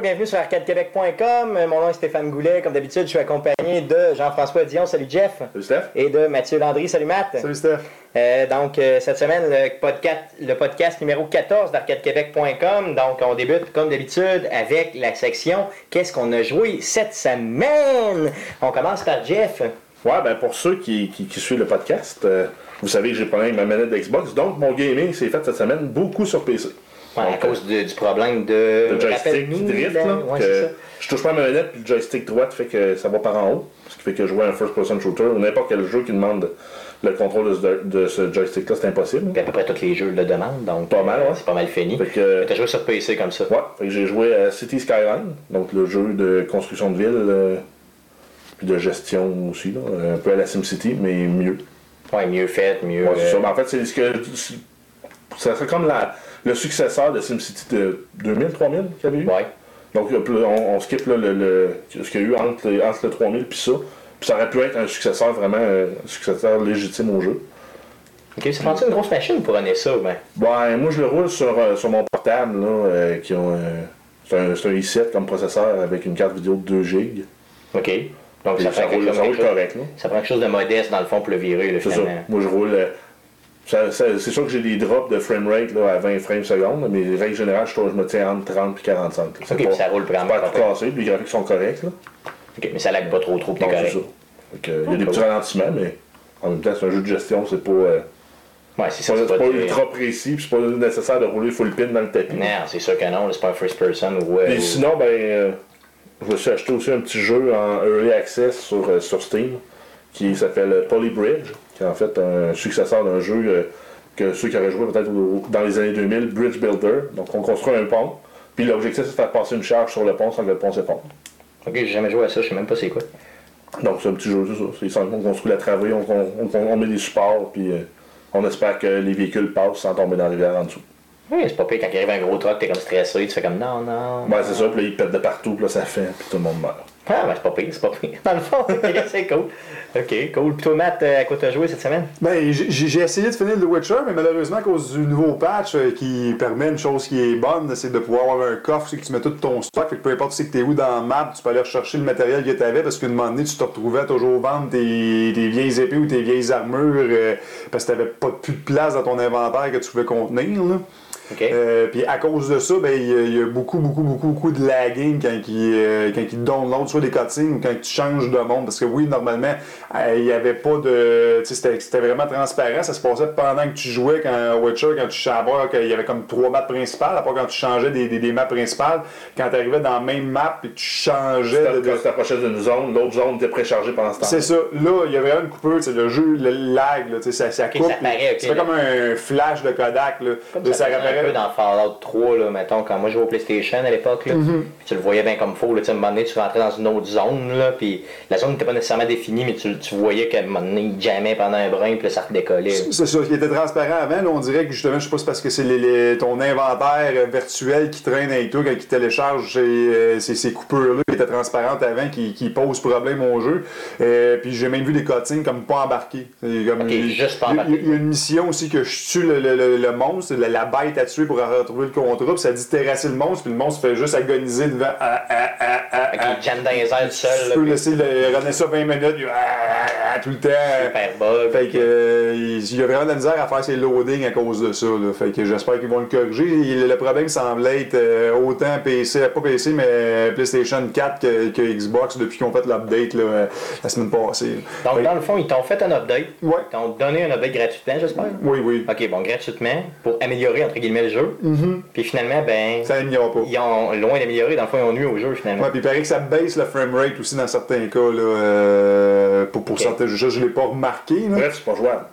Bonjour bienvenue sur arcadequebec.com. Mon nom est Stéphane Goulet. Comme d'habitude, je suis accompagné de Jean-François Dion. Salut Jeff. Salut Steph. Et de Mathieu Landry. Salut Matt. Salut Steph. Euh, donc, euh, cette semaine, le podcast, le podcast numéro 14 d'arcadequebec.com. Donc, on débute comme d'habitude avec la section Qu'est-ce qu'on a joué cette semaine On commence par Jeff. Ouais, ben pour ceux qui, qui, qui suivent le podcast, euh, vous savez que j'ai pas avec ma manette d'Xbox, donc mon gaming s'est fait cette semaine beaucoup sur PC. Ouais, à cause de- du problème de. Le joystick qui drift, là. Ouais, que je touche pas à ma manette, puis le joystick droite fait que ça va par en haut. Ce qui fait que jouer à un first-person shooter ou n'importe quel jeu qui demande le contrôle de ce, de ce joystick-là, c'est impossible. Puis à peu près tous les jeux le demandent, donc Pas mal, euh, ouais. c'est pas mal fini. Fait que- T'as joué sur PC comme ça. Ouais, j'ai joué à City Skyline, donc le jeu de construction de ville, euh, puis de gestion aussi, là, un peu à la SimCity, mais mieux. Ouais, mieux fait, mieux. Ouais, c'est euh, en fait, c'est ce que. Ça serait comme la, le successeur de SimCity de 2000, 3000 qu'il y avait eu. Ouais. Donc, on, on skip là, le, le- ce qu'il y a eu entre, entre le 3000 et ça. Puis ça aurait pu être un successeur vraiment, euh, un successeur légitime au jeu. Ok, ça prend une grosse machine pour runner ça, ben. Ben, moi, je le roule sur, euh, sur mon portable, là, euh, qui ont. euh, c'est un, c'est un i7 comme processeur avec une carte vidéo de 2 GB. Ok. Donc Puis ça, ça prend quelque roule, chose, ça roule quelque chose- correct, là. ça prend quelque chose de modeste dans le fond pour le virer, là, C'est ça. finalement. Moi, je roule. Euh, c'est sûr que j'ai des drops de framerate à 20 frames secondes, mais règle générale, je, trouve- je me tiens entre 30 et 45. là. C'est Ok, pas- puis ça roule vraiment pas tout cassé, les graphiques sont corrects. Là. Ok, mais ça lag pas trop trop, t'es correct. il y a des petits ralentissements, mais en même temps, c'est un jeu de gestion, c'est pas, euh, Ouais, c'est ça, c'est c'est pas, pas, ultra précis, puis c'est pas nécessaire de rouler full pin dans le tapis. Non, c'est sûr que non, c'est pas un first person ou. euh, Et ou- sinon, ben, euh, je me suis acheté aussi un petit jeu en early access sur, euh, sur Steam qui s'appelle Polybridge, qui est en fait un successeur d'un jeu euh, que ceux qui auraient joué peut-être dans les années 2000, Bridge Builder. Donc, on construit un pont, puis l'objectif c'est de faire passer une charge sur le pont sans que le pont s'effondre. Ok, j'ai jamais joué à ça, je sais même pas c'est quoi. Donc, c'est un petit jeu, c'est ça. On construit la travée, on, on- on- on met des supports, puis euh, on espère que les véhicules passent sans tomber dans la rivière en dessous. Oui, c'est pas pire quand il arrive un gros truck, t'es comme stressé, tu fais comme non, non. Ben, c'est ça, puis là, ils pètent de partout, puis là, ça fait, puis tout le monde meurt. Ah, ben c'est pas pire, c'est pas pire. Dans le fond, c'est cool. Ok, cool. Puis toi, Matt, euh, à quoi t'as joué cette semaine? Ben, j'ai essayé de finir The Witcher, mais malheureusement, à cause du nouveau patch euh, qui permet une chose qui est bonne, c'est de pouvoir avoir un coffre c'est que tu mets tout ton stock. Fait que peu importe que t'es où dans la map, tu peux aller rechercher le matériel que t'avais parce qu'à un moment donné, tu te retrouvais toujours vendre tes, tes vieilles épées ou tes vieilles armures euh, parce que t'avais pas plus de place dans ton inventaire que tu pouvais contenir. Là. Euh, puis à cause de ça, ben, il y, a- il y a beaucoup, beaucoup, beaucoup, beaucoup de lagging quand il, euh, quand il download soit des cutscenes ou quand tu changes de monde. Parce que oui, normalement, euh, il n'y avait pas de. C'était c'était vraiment transparent. Ça se passait pendant que tu jouais quand Witcher, quand tu savais qu'il y avait comme trois maps principales, à part quand tu changeais des, des, des maps principales. Quand tu arrivais dans la même map et tu changeais de- de, Quand tu t'approchais d'une zone, l'autre zone était préchargée pendant ce temps c'est ça. Là, il y avait une coupure, c'est le jeu, le lag, là, tu sais, ça, ça coupe. ça paraît, ok, c'est là. comme un flash de Kodak. Là. Comme ça. Un peu dans Fallout 3, là, mettons, quand moi je jouais au PlayStation à l'époque, là, puis tu le voyais bien comme faux, là, à un moment donné, tu rentrais dans une autre zone, là, puis la zone n'était pas nécessairement définie, mais tu, tu voyais qu'à un moment donné, il jammait pendant un brin, puis ça redécollait. C'est ça, qui était transparent avant. Là, on dirait que justement, je sais pas si c'est parce que c'est les- les- ton inventaire virtuel qui traîne avec toi quand il télécharge ces, euh, ces, ces coupures-là qui étaient transparentes avant, qui, qui posent problème au jeu. Euh, puis j'ai même vu des cutscenes comme pas embarqués. C'est Comme, il- juste pas il y a- embarqués. Il y a une mission aussi que je tue le, le- le- le monstre, la, la bête à tuer pour retrouver le contrat. Puis ça dit terrasser le monstre, puis le monstre fait juste agoniser devant. Ah, ah, ah, ah, ah. dans les airs seul, Tu là, peux puis laisser le, runner ça 20 minutes, puis, ah, tout le temps. super bug. Fait que, euh, il y a vraiment de la misère à faire ses loadings à cause de ça. Là. Fait que j'espère qu'ils vont le corriger. Il- le problème semble être euh, autant PC, pas PC, mais PlayStation 4 que, que Xbox depuis qu'on fait l'update euh, la semaine passée. Donc, Fait- dans le fond, ils t'ont fait un update. Ouais. Ils t'ont donné un update gratuitement, j'espère? Oui, oui. Ok, bon, gratuitement, pour améliorer, entre guillemets, le jeu. Puis finalement, ben, Ça n'améliore pas. ils ont, loin d'améliorer, dans le fond, ils ont nuit au jeu, finalement. Ouais, puis il paraît que ça baisse le framerate aussi dans certains cas. Là, euh, pour pour certains jeux, je ne l'ai pas remarqué. Là. Bref, c'est pas jouable.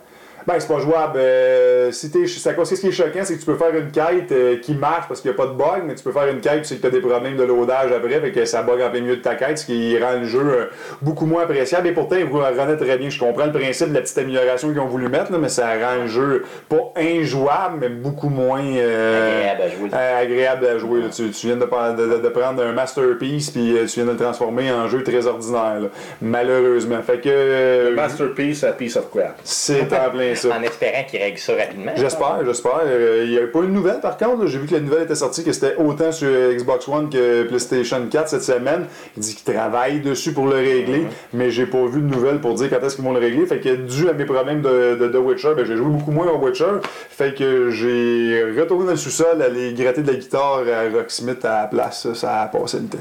Ben, c'est pas jouable. Euh, si t'es- ça, ce qui est choquant, c'est que tu peux faire une quête euh, qui marche parce qu'il n'y a pas de bug, mais tu peux faire une quête, tu sais que tu as des problèmes de loadage après, fait que ça bug en plein milieu de ta quête, ce qui rend le jeu euh, beaucoup moins appréciable. Et pourtant, vous rendent très bien. Je comprends le principe de la petite amélioration qu'ils ont voulu mettre, là, mais ça rend le jeu pas injouable, mais beaucoup moins euh, Agréable à jouer. agréable à jouer. là. Tu, tu viens de, pa- de- de- de prendre un masterpiece puis euh, tu viens de le transformer en jeu très ordinaire. là. Malheureusement. Fait que. euh, Masterpiece, a piece of crap. c'est en plein ça. en espérant qu'ils règlent ça rapidement. J'espère, j'espère. Euh, Il n'y avait pas une nouvelle par contre. J'ai vu que la nouvelle était sortie, que c'était autant sur Xbox One que PlayStation 4 cette semaine. Il dit qu'ils travaillent dessus pour le régler, mais j'ai pas vu de nouvelle pour dire quand est-ce qu'ils vont le régler. Fait que dû à mes problèmes de, de, de Witcher, ben, j'ai joué beaucoup moins au Witcher. Fait que j'ai retourné dans le sous-sol, aller gratter de la guitare à Rocksmith à la place. Ça, a passé le temps.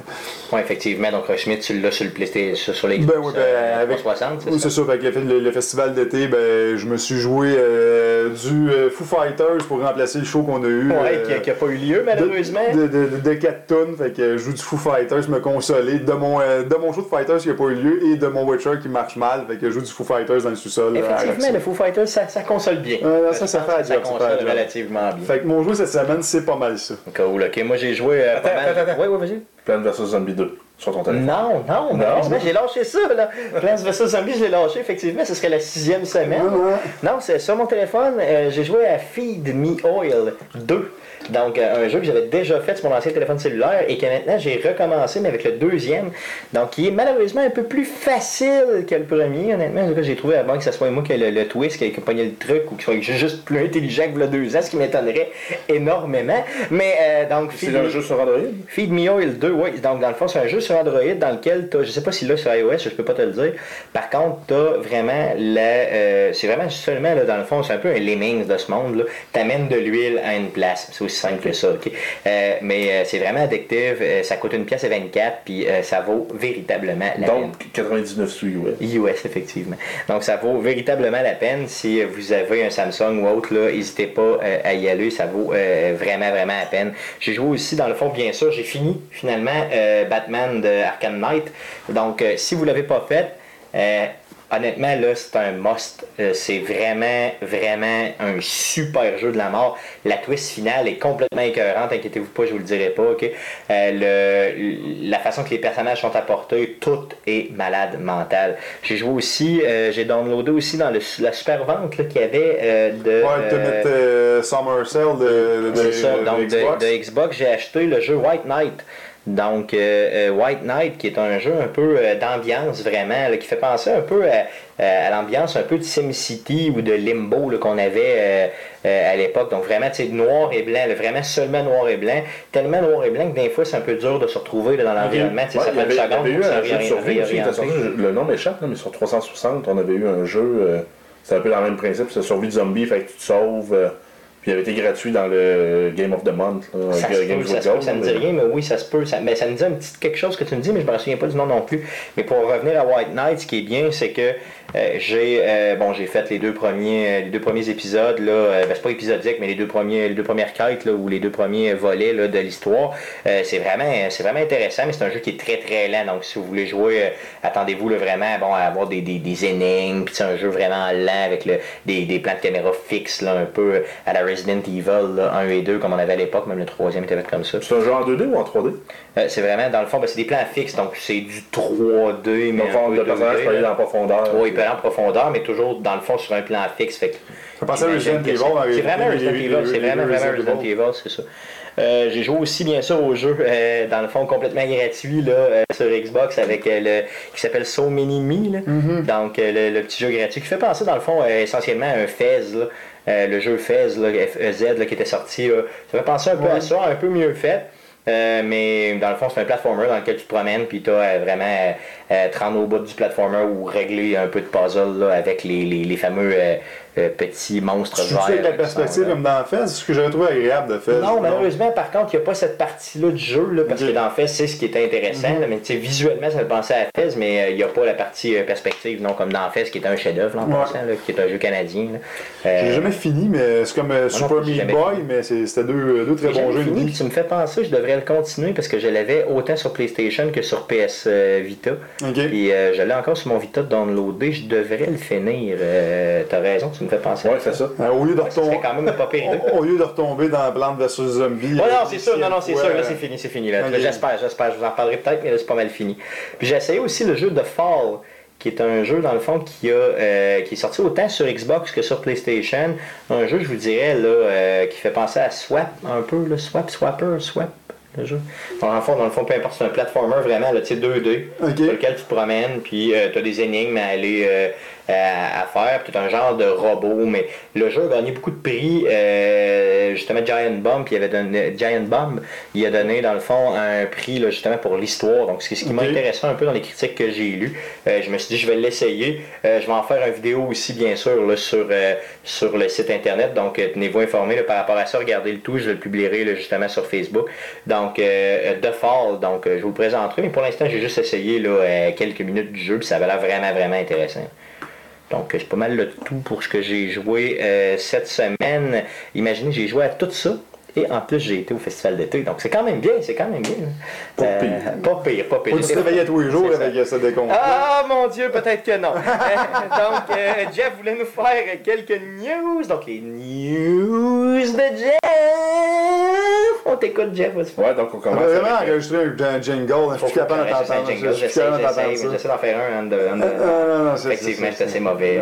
Ouais, effectivement. Donc, Schmidt, tu l'as sur le PlayStation, sur, l'Xbox Ben oui, ben, avec- 360, c'est Oui, ça? ça. Fait que le, le festival d'été, ben, je me suis joué euh, du euh, Foo Fighters pour remplacer le show qu'on a eu. Ouais, euh, qui, a- qui a pas eu lieu, malheureusement. De, de, de, de 4 tonnes, fait que je joue du Foo Fighters, me consoler de mon, euh, de mon show de Fighters qui n'a pas eu lieu et de mon Witcher qui marche mal, fait que je joue du Foo Fighters dans le sous-sol. Effectivement, le Foo Fighters, ça, ça console bien. Euh, ça, ça fait ça job, fait console relativement bien. Fait que mon jeu cette semaine, c'est pas mal ça. Cool, ok. Moi, j'ai joué euh, pas Attends, mal. attends, attends. Ouais, ouais, vas-y. Plants vs Zombie 2 sur ton téléphone. Non, non, malheureusement, j'ai lâché ça, là. Plants vs Zombies, je l'ai lâché, effectivement, ce serait la sixième semaine. Non, c'est sur mon téléphone, euh, j'ai joué à Feed Me Oil 2. Donc, euh, un jeu que j'avais déjà fait sur mon ancien téléphone cellulaire et que maintenant j'ai recommencé, mais avec le deuxième. Donc, qui est malheureusement un peu plus facile que le premier, honnêtement. En tout cas, j'ai trouvé avant que ce soit moi qui ai le, le twist, qui a pogné le truc ou qui soit juste plus intelligent que le deux ans, ce qui m'étonnerait énormément. Mais, euh, donc, C'est un Me- jeu sur Android? Feed Me Oil 2, oui. Donc, dans le fond, c'est un jeu sur Android dans lequel tu je sais pas si là sur iOS, je peux pas te le dire. Par contre, tu as vraiment la. euh, c'est vraiment seulement, là, dans le fond, c'est un peu un lemmings de ce monde. Tu amènes de l'huile à une place. C'est aussi simple que ça, OK? Euh, mais euh, c'est vraiment addictif. Euh, ça coûte une pièce et 24, puis euh, ça vaut véritablement la peine. Donc 99 sous US. US, effectivement. Donc, ça vaut véritablement la peine. Si vous avez un Samsung ou autre, là, n'hésitez pas à y aller. Ça vaut vraiment, vraiment la peine. J'ai joué aussi, dans le fond, bien sûr, j'ai fini finalement Batman de Arkham Knight. Donc, si vous ne l'avez pas fait, honnêtement, là, c'est un must. Euh, c'est vraiment, vraiment un super jeu de la mort. La twist finale est complètement écœurante, inquiétez-vous pas, je vous le dirai pas, ok? Euh, le, la façon que les personnages sont apportés, tout est malade mental. J'ai joué aussi, euh, j'ai downloadé aussi dans le, la super vente qu'il y avait de. Ouais, te mettre euh, Summer Sale de, de, ça, donc de Xbox. de Xbox, j'ai acheté le jeu White Knight. Donc, euh, euh, White Knight, qui est un jeu un peu euh, d'ambiance vraiment, là, qui fait penser un peu à, à l'ambiance un peu de SimCity ou de Limbo qu'on avait euh, euh, à l'époque. Donc, vraiment, tu sais, noir et blanc, là, vraiment seulement noir et blanc. Tellement noir et blanc que des fois, c'est un peu dur de se retrouver là, dans l'environnement. Ouais, ça fait une seconde pour sorti, le nom m'échappe, mais sur 360, on avait eu un jeu, euh, c'est un peu dans le même principe, c'est survie de zombie, fait que tu te sauves, euh, puis il avait été gratuit dans le Game of the Month, là, Ça, se peut, ça, se peut, ça me dit rien, mais oui, ça se peut. Ça, mais ça me dit un petit quelque chose que tu me dis, mais je me souviens pas du nom non plus. Mais pour revenir à White Knight, ce qui est bien, c'est que euh, j'ai euh, bon j'ai fait les deux premiers euh, les deux premiers épisodes là, euh, ben, c'est pas épisodique, mais les deux premiers les deux premières quêtes là, ou les deux premiers volets là, de l'histoire. C'est vraiment c'est vraiment intéressant, mais c'est un jeu qui est très très lent. Donc si vous voulez jouer, attendez-vous vraiment bon à avoir des, des, des énigmes, puis c'est un jeu vraiment lent avec le, des, des plans de caméra fixes là, un peu à la Resident Evil là, 1 et 2 comme on avait à l'époque, même le troisième était fait comme ça. C'est un jeu en 2D ou en 3D? Euh, c'est vraiment, dans le fond, ben, c'est des plans fixes, donc c'est du 3D, mais fond, le personnage 2D, peut aller la profondeur. Oui, il peut aller en profondeur, mais toujours, dans le fond, sur un plan fixe. Fait que- Ça pensait à Resident Evil, c'est- en vraiment les- Resident Evil, c'est vraiment, Resident vraiment Resident Evil. C'est ça. Euh, j'ai joué aussi, bien sûr, au jeu, euh, dans le fond, complètement gratuit, là, euh, sur Xbox, avec euh, le, qui s'appelle So Many Me, là. Mm-hmm. Donc, euh, le, le petit jeu gratuit qui fait penser, dans le fond, euh, essentiellement à un Fez, là. Euh, le jeu Fez, là, FEZ, là, qui était sorti, là. ça fait penser un peu à ça, un peu mieux fait. Euh, mais dans le fond, c'est un platformer dans lequel tu te promènes, puis tu as vraiment euh, euh, te rendre au bout du platformer ou régler un peu de puzzle là, avec les, les, les fameux euh, petits monstres Tu sais, avec la perspective comme dans Fez, ce que j'avais trouvé agréable de Fez. Non, malheureusement, par contre, il n'y a pas cette partie-là du jeu, là, parce que dans Fez, c'est ce qui est intéressant. Mhm. là, mais tu visuellement, ça me pensait à Fez, mais euh, il n'y a pas la partie euh, perspective, non, comme dans Fez, qui est un chef-d'œuvre, là, en Ouais. passant, là, qui est un jeu canadien. J'ai jamais fini, mais c'est comme euh, Super Meat Boy, fini. mais c'est- c'était deux, deux très bons jeux. fini, puis tu me fais penser, je devrais le continuer parce que je l'avais autant sur PlayStation que sur PS Vita. Ok. Et je l'ai encore sur mon Vita de downloader, je devrais le finir. Euh, T'as raison, tu me fais penser. Ouais, ça. c'est ça. Euh, au, lieu de ça retomber, quand même pas pire. au, lieu de retomber dans Plante vs Zombie. Ouais, euh, non, c'est sûr, non, non, c'est sûr, là, c'est fini, c'est fini. Là. J'espère, j'espère, je vous en parlerai peut-être, mais là, c'est pas mal fini. Puis j'ai essayé aussi le jeu de Fall, qui est un jeu, dans le fond, qui, a, euh, qui est sorti autant sur Xbox que sur PlayStation. Un jeu, je vous dirais, là, euh, qui fait penser à Swap, un peu, là, Swap, Swapper, Swap. Le jeu. Dans le fond, dans le fond, peu importe, c'est un platformer vraiment, tu sais, 2D, Ok. sur lequel tu te promènes, puis tu as des énigmes à aller euh, à, à faire, puis tu un genre de robot, mais le jeu a gagné beaucoup de prix. euh, justement, Giant Bomb, il avait donné, Giant Bomb, il a donné, dans le fond, un prix, là, justement, pour l'histoire. Donc, c'est ce qui m'a Ok. intéressé un peu dans les critiques que j'ai lues. Euh, je me suis dit, je vais l'essayer. Euh, je vais en faire une vidéo aussi, bien sûr, là, sur, euh, sur le site internet. Donc, euh, tenez-vous informés là, par rapport à ça. Regardez le tout. Je le publierai là, justement sur Facebook. Donc, euh, The Fall. Donc, euh, je vous le présenterai. Mais pour l'instant, j'ai juste essayé là, euh, quelques minutes du jeu. Puis ça avait l'air vraiment, vraiment intéressant. Donc, euh, c'est pas mal le tout pour ce que j'ai joué euh, cette semaine. Imaginez, j'ai joué à tout ça. Et en plus, j'ai été au festival d'été. Donc, c'est quand même bien. C'est quand même bien. Pas Euh, pire. Pas pire, pas pire. Faut se réveiller tous les jours avec ce décompte. Ah mon dieu, peut-être que non. Donc, euh, Jeff voulait nous faire quelques news. Donc, les news de Jeff. On t'écoute, Jeff, vas-y. Ouais, donc on On commence. va vraiment euh, enregistrer un, jingle. Je suis capable d'entendre. jingle, Je suis capable j'essaie, d'entendre d'en faire un. non, non, c'est- Effectivement, c'est- assez mauvais.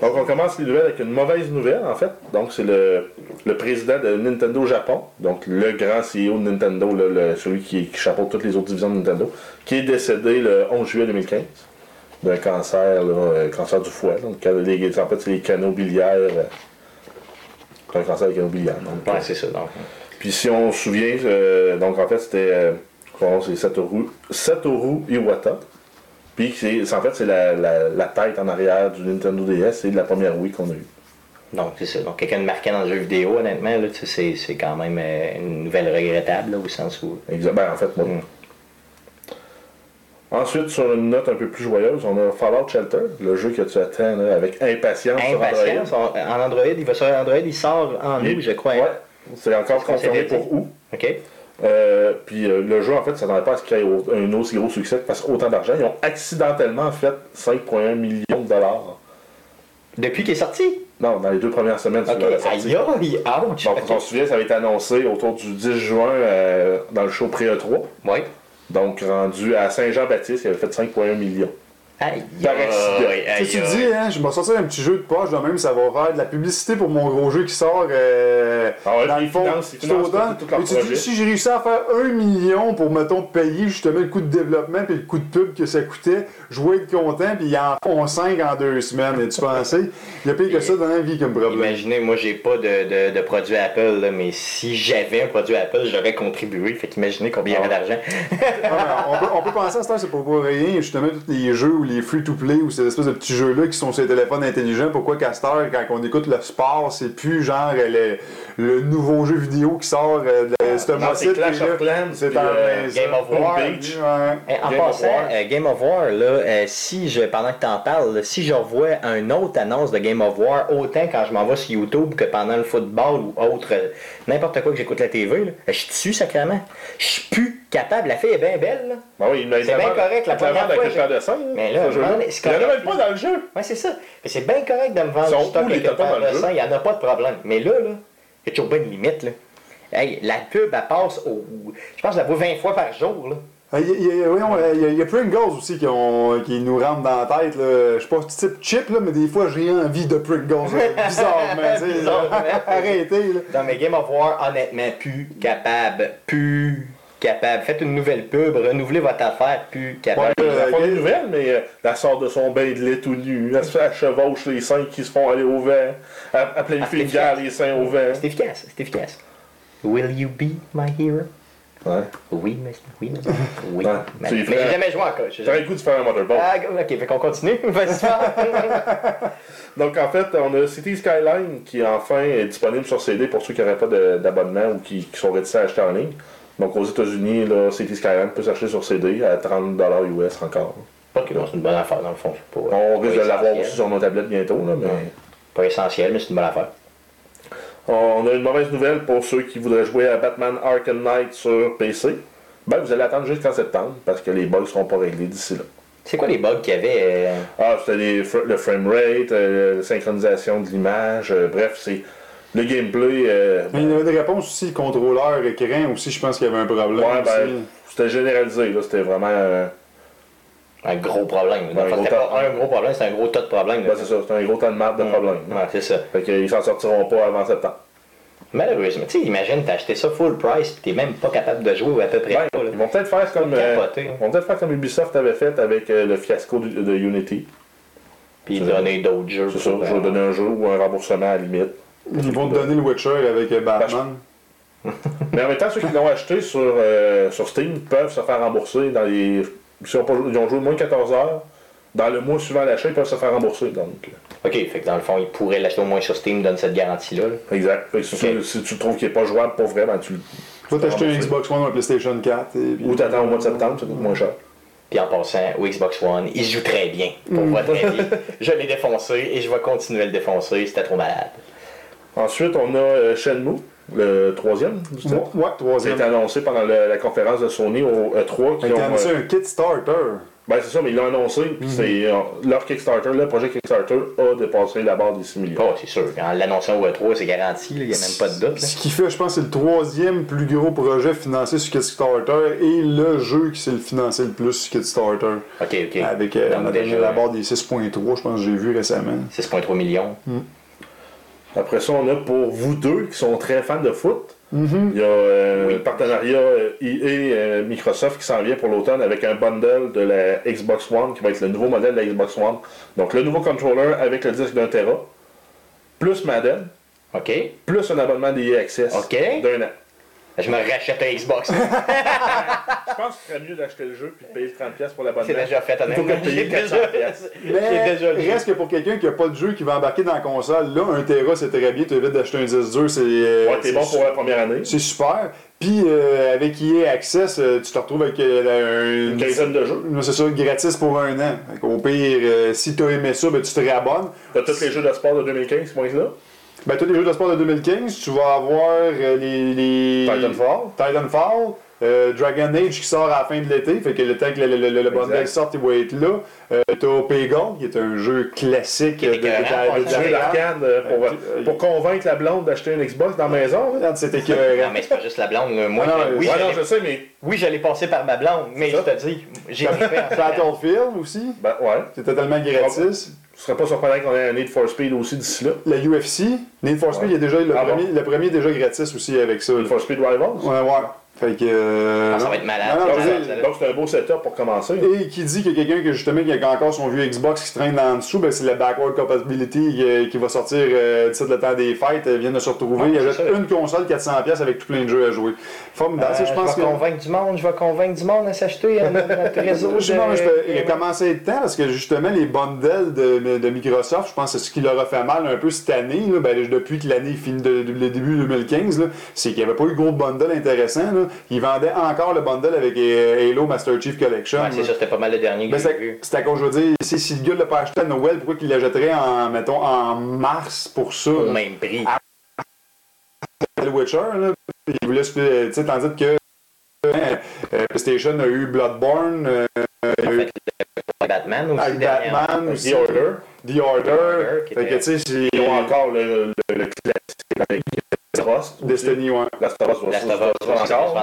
Donc on commence les nouvelles avec une mauvaise nouvelle en fait. Donc c'est le, le président de Nintendo Japon, donc le grand CEO de Nintendo, là, le- celui qui, qui chapeaute toutes les autres divisions de Nintendo, qui est décédé le 11 juillet 2015 d'un cancer, là, euh, cancer du foie. Donc les- en fait c'est les canaux biliaires. euh, c'est un cancer des canaux biliaires. Donc, Ouais, euh, c'est ça. Donc, puis si on se souvient, euh, donc en fait c'était euh, c'est Satoru, Satoru Iwata. Puis c'est c'est- en fait c'est la, la, la tête en arrière du Nintendo DS et de la première Wii qu'on a eue. Donc c'est ça. Donc, quelqu'un de marquant dans le jeu vidéo, honnêtement, là, c'est c'est quand même euh, une nouvelle regrettable, là, au sens où. Exact. Ben, en fait, moi. Mm. Ensuite, sur une note un peu plus joyeuse, on a Fallout Shelter, le jeu que tu attends là, avec impatience, Impatience. sur Android. En Android, il va sur Android, il sort en août, je crois. hein. Ouais, c'est encore confirmé pour août. OK. Euh, puis euh, le jeu, en fait, ça s'attendait pas à ce qu'il y ait un aussi gros succès, parce qu'autant d'argent. Ils ont accidentellement fait 5,1 millions de dollars. Depuis qu'il est sorti? Non, dans les deux premières semaines, OK. sur la sortie. Aïe, ouch. Donc, on se souvient, ça avait été annoncé autour du 10 juin euh, dans le show Pré-E3. Oui. Donc, rendu à Saint-Jean-Baptiste, il avait fait 5,1 millions. Aïe, aïe, aïe, Tu dis, hein, je vais sortir un petit jeu de poche, de même, ça va faire de la publicité pour mon gros jeu qui sort euh, Ah ouais, dans le fond tout- tout tu dis, si j'ai réussi à faire un million pour, mettons, payer justement le coût de développement puis le coût de pub que ça coûtait, je vais être content, puis ils en font 5 en deux semaines. Et tu pensais, il y a pire que ça dans la vie comme problème. Imaginez, moi j'ai pas de, de, de produit Apple, là, mais si j'avais un produit Apple, j'aurais contribué. Fait qu'imaginez combien il y aurait d'argent. Ah, on, peut, on peut penser à temps, c'est pour pas rien, justement, tous les jeux ou les free-to-play ou ces espèces de petits jeux-là qui sont sur les téléphones intelligents. Pourquoi Castor, quand on écoute le sport, c'est plus genre le, le nouveau jeu vidéo qui sort euh, de ce Non, mois-ci. c'est Clash of Clans, C'est euh. Game of War. Beach. Ouais. En Game of passant, War. euh, Game of War, là, euh, si je, pendant que tu en parles, là, si je revois une autre annonce de Game of War, autant quand je m'en vais sur YouTube que pendant le football ou autre, euh, n'importe quoi que j'écoute la TV, là, je suis dessus sacrément. Je suis plus capable. La fille est bien belle. Là. Ben oui, mais C'est bien correct, la première fois, paire de. Mais là, vraiment, c'est Il y en a même pas dans le jeu. Ouais, c'est ça. Mais c'est bien correct de me vendre du stock de jeu? sang, il n'y en a pas de problème. Mais là, là, il y a toujours de limite. Là. Hey, la pub, elle passe au. Je pense que je la vois 20 fois par jour. Là. Ah, Il y, a- il y a- voyons, il y a- il y a Pringles aussi qui, ont, qui nous rentrent dans la tête. Là. Je sais pas type chip, là, mais des fois j'ai envie de Pringles. là. Bizarrement. Arrêtez. Là. Dans mes Game of War, honnêtement, plus capable. Plus capable. Faites une nouvelle pub, renouvelez votre affaire, plus capable. Ouais, Euh, des Game- nouvelles, mais euh, elle sort de son bain de lait tout nu. Elle se fait elle chevauche les seins qui se font aller au vent. Elle, elle planifie Ah, une guerre les seins au vent. C'est efficace, c'est efficace. Will you be my hero? Ouais. Oui, monsieur. Oui, monsieur. Oui. Ouais, Mais, mais j'ai jamais joué encore. j'ai J'aurais le goût de faire un motorboat. Ah, ok, fait qu'on continue. Donc en fait, on a City Skyline qui enfin est disponible sur CD pour ceux qui n'auraient pas d'abonnement ou qui, qui sont réticents à acheter en ligne. Donc aux États-Unis, là, City Skyline peut s'acheter sur CD à 30$ US encore. Ok, bon, c'est une bonne affaire dans le fond. Pas- On risque de l'avoir aussi sur nos tablettes bientôt, là, mais. Pas essentiel, mais c'est une bonne affaire. On a une mauvaise nouvelle pour ceux qui voudraient jouer à Batman Arkham Knight sur PC. Ben, vous allez attendre jusqu'en septembre parce que les bugs ne seront pas réglés d'ici là. C'est quoi les bugs qu'il y avait euh, Ah, c'était les le framerate, euh, la synchronisation de l'image, euh, bref, c'est le gameplay. euh, Mais il y avait des réponses aussi, le contrôleur écran aussi, je pense qu'il y avait un problème. ouais, aussi. ben, c'était généralisé, là, c'était vraiment. euh, un gros problème? Gros pas un gros problème, c'est un gros tas de problèmes. ben, c'est ça, c'était un gros tas de marde de problèmes. Ouais, c'est ça. Fait qu'ils s'en sortiront pas avant septembre. Malheureusement, tu sais, imagine, t'as acheté ça full price puis t'es même pas capable de jouer ou à peu près Ouais, pas. là. ils vont peut-être faire comme, euh, Capoter. ils vont peut-être faire comme Ubisoft avait fait avec euh, le fiasco de, de Unity. Puis C'est donner d'autres jeux. C'est ça, je vais donner un jeu ou un remboursement à la limite. Ils vont te donner le Witcher avec euh, Batman. Mais en même temps, ceux qui l'ont acheté sur, euh, sur Steam peuvent se faire rembourser dans les. Si on ils ont joué moins de 14 heures, dans le mois suivant l'achat, ils peuvent se faire rembourser. Donc, Ok, fait que dans le fond, ils pourraient l'acheter au moins sur Steam, donne cette garantie-là. là. exact. Fait que si, tu, si tu trouves qu'il n'est pas jouable pour vrai, ben tu. Tu vas t'acheter un rembourser. Xbox One ou un PlayStation 4. Et puis- Ou t'attends au mois de septembre, ça coûte moins cher. Puis en passant, au Xbox One, il joue très bien. On voit très bien. Je l'ai défoncé et je vais continuer à le défoncer. C'était trop malade. Ensuite, on a euh, Shenmue, le troisième du. Ouais, ouais, C'est troisième. annoncé pendant la conférence de Sony au E3. Qui Ils ont annoncé euh, un kit starter. ben c'est ça, mais ils l'ont annoncé. puis c'est, euh, leur Kickstarter, le projet Kickstarter a dépassé la barre des 6 millions. Oh, c'est sûr. En l'annonçant au E3, c'est garanti. Il n'y a même pas de doute. là. Ce qui fait, je pense, c'est le troisième plus gros projet financé sur Kickstarter et le jeu qui s'est le financé le plus sur Kickstarter. Ok, ok. Avec euh, Donc, on a déjà, donné la barre des 6.3, je pense que j'ai vu récemment. 6,3 millions. Après ça, on a pour vous deux qui sont très fans de foot. Il y a euh, Oui. le partenariat euh, EA euh, Microsoft qui s'en vient pour l'automne avec un bundle de la Xbox One qui va être le nouveau modèle de la Xbox One. Donc le nouveau controller avec le disque d'un Tera, plus Madden, plus un abonnement d'EA Access d'un an. Je me rachète un Xbox. Je pense qu'il serait mieux d'acheter le jeu puis de payer 30$ pour l'abonnement. c'est déjà fait, Plutôt que honnêtement. de payer J'ai 400 déjà- piastres. J'ai Mais déjà le jeu. reste que pour quelqu'un qui n'a pas de jeu qui va embarquer dans la console, là, un Tera c'est très bien, tu évites d'acheter un disque dur, c'est. euh, Ouais, t'es bon pour la première année. C'est super. Puis euh, avec EA Access, euh, tu te retrouves avec euh, Une quinzaine de jeux. Non, C'est ça, gratis pour un an. Qu'au pire, euh, si tu as aimé ça, ben, tu te réabonnes. T'as tous les jeux de sport de 2015 qui vont être là? Ben, tous les jeux de sport de 2015, tu vas avoir euh, les, les. Titanfall. Titanfall, euh, Dragon Age qui sort à la fin de l'été, fait que le temps que le, le, le, le bundle sorte, il va être là. Euh, t'as qui est un jeu classique Qui est de, Jeu d'arcade euh, pour, Euh, pour convaincre la blonde d'acheter une Xbox dans la maison. C'était que. Non, mais c'est pas juste la blonde. là. Moi, Ah non, je- oui, Ouais, je non, l'ai- je sais, mais. oui, j'allais passer par ma blonde, mais je te dis, j'ai en Battlefield aussi, Ben ouais. c'est totalement gratis. Ce serait pas surprenant qu'on ait un Need for Speed aussi d'ici là. La UFC, Need for Speed, Ouais. il y a déjà le, Ah premier, bon? le premier est déjà gratis aussi avec ça. Need for Speed Rivals? Ouais, ouais. Fait que. euh, Ah, ça va être malade. Non, non, malade. Donc c'est un beau setup pour commencer. Et qui dit qu'il y a quelqu'un que justement qui a encore son vieux Xbox qui traîne en dessous, ben c'est la backward compatibility euh, qui va sortir euh, d'ici le temps des fêtes, elle vient de se retrouver. Ouais, il c'est achète ça. une console 400$ avec tout plein de jeux à jouer. Formidable, Euh, je pense je que. vais convaincre du monde, je vais convaincre du monde à s'acheter à notre, notre réseau. Je- de- non, mais je peux- il a commencé à être temps parce que justement les bundles de, de Microsoft, je pense que c'est ce qui leur a fait mal un peu cette année, là, ben, depuis que l'année de, de- le début 2015, là, c'est qu'il n'y avait pas eu de gros bundle intéressant. Là. Ils vendaient encore le bundle avec euh, Halo Master Chief Collection. Ouais, c'est c'était pas mal le dernier Ben, à cause, je veux dire, si, si le gars l'a pas acheté à Noël, pourquoi qu'il l'achèterait en, mettons, en mars pour ça? Au même prix. Le Witcher, là, il voulait, tu sais, tandis que euh, euh, PlayStation a eu Bloodborne, euh, Batman aussi. avec. Batman, The aussi, Order. The Order, Order, qui fait que tu sais, Ils ont encore le, le, le classique avec Destiny, ouais. Last of Us va Last of Us, encore.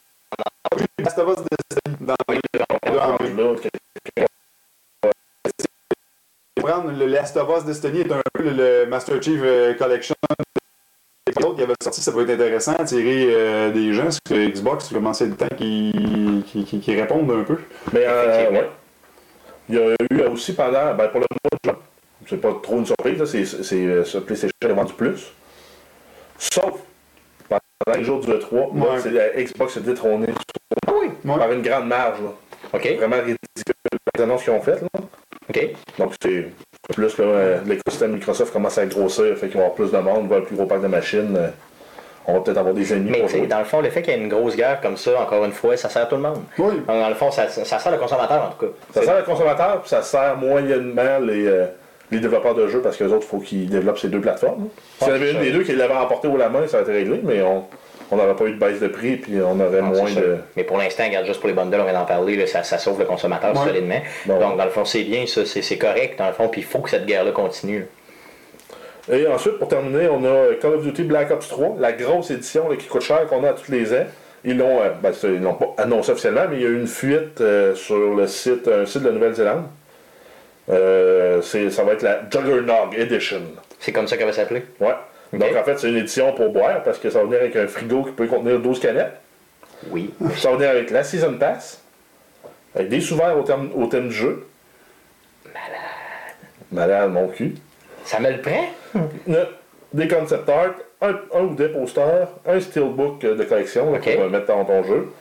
Last of Us Destiny, dans prendre le Last of Us Destiny est un peu le, le Master Chief euh, Collection. Qui avait sorti, ça peut être intéressant, attirer euh, des gens, parce que Xbox, à être le temps qu'ils répondent un peu. Mais euh, ouais. Il y a eu aussi pendant, ben, pour le mois de juin, c'est pas trop une surprise, c'est, c'est, ce PlayStation a vendu plus. Sauf pendant les jours du E3, là, Ouais. c'est la Xbox détrônée Ah oui. Ouais. par une grande marge. là. Vraiment ridicule les annonces qu'ils ont faites. Là. OK. Donc c'est plus là, euh, l'écosystème Microsoft commence à grossir, fait qu'il va y avoir plus de monde, va un plus gros parc de machines. euh, on va peut-être avoir des ennemis Mais pour dans le fond, le fait qu'il y ait une grosse guerre comme ça, encore une fois, ça sert à tout le monde. Oui. Donc, Dans le fond, ça, ça sert le consommateur, en tout cas. Ça sert le consommateur, puis ça sert moyennement les, euh, les développeurs de jeux, parce que les autres, il faut qu'ils développent ces deux plateformes. S'il y en avait c'est une des deux qui l'avait emporté au la main, ça aurait été réglé, mais on on n'aurait pas eu de baisse de prix, puis on aurait Non, moins de. Mais pour l'instant, regarde, juste pour les bundles, on vient d'en parler, là, ça, ça sauve le consommateur Ouais. solidement. Bon. Donc, dans le fond, c'est bien, ça, c'est correct, dans le fond, puis il faut que cette guerre-là continue. Et ensuite, pour terminer, on a Call of Duty Black Ops 3, la grosse édition là, qui coûte cher qu'on a à tous les ans. Ils l'ont, euh, ben, l'ont pas annoncé officiellement, mais il y a eu une fuite euh, sur le site, un site de la Nouvelle-Zélande. Euh, ça va être la Juggernog Edition. C'est comme ça qu'elle va s'appeler? Ouais. Donc en fait, c'est une édition pour boire parce que ça va venir avec un frigo qui peut contenir 12 canettes. Oui. Ça va venir avec la Season Pass, avec des souverains au thème, au thème du jeu. Malade. Malade, mon cul. Ça me le prend? Des concept art, un, un ou des posters, un steelbook de collection là, Ok. pour euh, mettre dans ton jeu,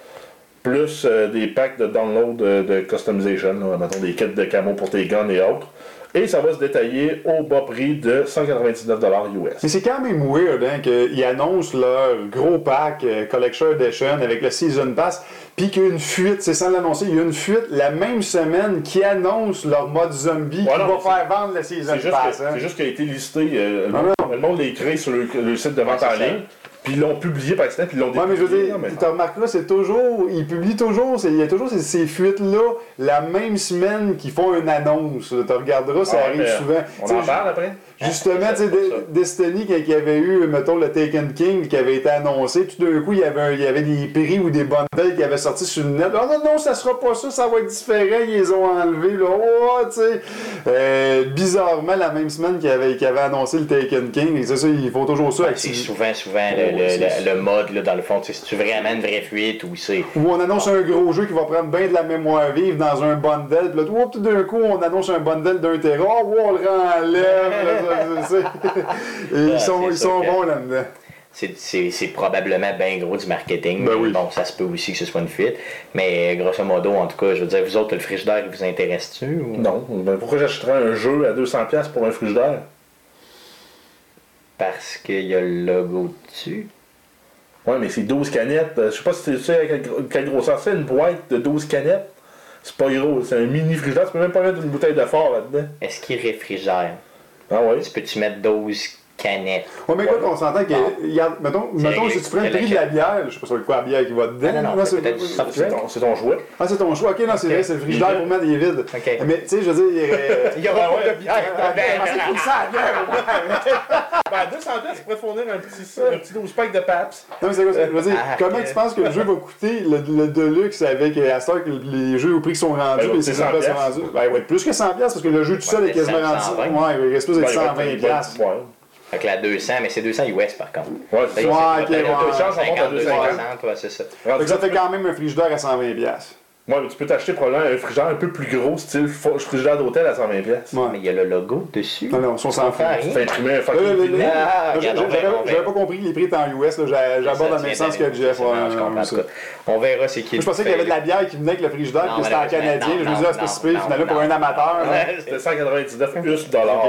plus euh, des packs de download euh, de customization, là, mettons des kits de camo pour tes guns et autres. Et ça va se détailler au bas prix de 199$ US. Mais c'est quand même weird hein, qu'ils annoncent leur gros pack euh, Collection Edition avec le Season Pass, puis qu'il y a une fuite, c'est sans l'annoncer, il y a une fuite la même semaine qui annonce leur mode zombie Ouais, qui va faire vendre le Season C'est juste, Pass. hein. c'est juste qu'il a été listé, euh, le, Non, monde, non. le monde l'a créé sur le, le site de vente en ça. Puis ils l'ont publié par accident, puis ils l'ont Ouais, mais je veux dire, mais- remarqueras, c'est toujours, ils publient toujours, il y a toujours ces, ces fuites-là la même semaine qu'ils font une annonce. Tu regarderas, ça Ah, arrive mais souvent. On en parle après? Justement, Ah, tu sais, Destiny, y avait eu, mettons, le Taken King qui avait été annoncé, tout d'un coup, il y avait, un- il y avait des prix ou des bundles qui avaient sorti sur le net. Ah non, non, ça sera pas ça, ça va être différent, ils les ont enlevés, là. Oh, tu sais. Euh, bizarrement, la même semaine qu'il avait, avait annoncé le Taken King, et c'est ça, ils font toujours ça. C'est souvent, souvent le, le- c'est- le- le mode, là, dans le fond. tu sais, C'est-tu vraiment une vraie fuite ou c'est. Où on annonce un gros jeu qui va prendre bien de la mémoire vive dans un bundle. Puis là, oh, tout d'un coup, on annonce un bundle d'un terrain. Oh, on le Et Ah, ils sont, ils sont bons là-dedans. C'est- probablement bien gros du marketing. Ben oui. Bon, ça se peut aussi que ce soit une fuite. Mais grosso modo, en tout cas, je veux dire, vous autres, le frigidaire, il vous intéresse-tu? ou- Non. Ben, pourquoi j'achèterais un jeu à 200$ pour un frigidaire? Parce qu'il y a le logo dessus. Ouais, mais c'est 12 canettes. Euh, Je sais pas si tu sais quelle grosseur c'est, une boîte de 12 canettes. C'est pas gros, c'est un mini frigidaire. Tu peux même pas mettre une bouteille de fort là-dedans. Est-ce qu'il réfrigère? Ah ouais? Tu peux-tu mettre 12 canettes? Ouais, mais écoute, on s'entend que. Bon. Mettons, mettons si tu prends le prix de la bière, je sais pas sur quoi la bière qui va dedans. Ah, non, non, c'est ton, ton jouet. Ah, c'est ton choix. Ok, non, c'est vrai, c'est le frigidaire pour mettre des vides. Ok. Mais tu sais, je veux dire. euh, Il y aura pas de bière. Ah, ben, parce qu'il faut que ça au moins. Ben, à 200$, tu pourrais fournir un petit, un petit 12 pack de PAPS. Non, mais c'est quoi, je veux dire, Ah, comment tu penses que le jeu va coûter le, Deluxe avec euh, temps que les jeux au prix qui sont rendus, Ben, les c'est 600 100 pièces sont rendus? Ben, il va être plus que 100 pièces parce que le jeu tout seul Ouais, est quasiment rendu. 120. Ouais, il reste plus de Ben, il va 120 être- il va être- pièces. Fait que la 200, mais c'est 200 US par contre. Ouais, c'est. Ouais, ok, ouais. 250, Ça monte à 250, ouais, c'est ça. Que ça fait quand même un frigidaire à 120 pièces. Ouais, mais tu peux t'acheter probablement un frigidaire un peu plus gros, style frigidaire d'hôtel à 120$. pièces. Ouais. Mais il y a le logo dessus. Non, non, on s'en fout. Tu fais imprimer un fucking là, Ah, j'avais- pas compris que les prix étaient en US, j'aborde en tu même sens que Jeff. cas. On verra c'est qui Je pensais qu'il y avait de la bière qui venait avec le frigidaire, puis c'était en canadien. Je me disais, ah, c'est pas si finalement, pour un amateur. C'était 199 plus dollars.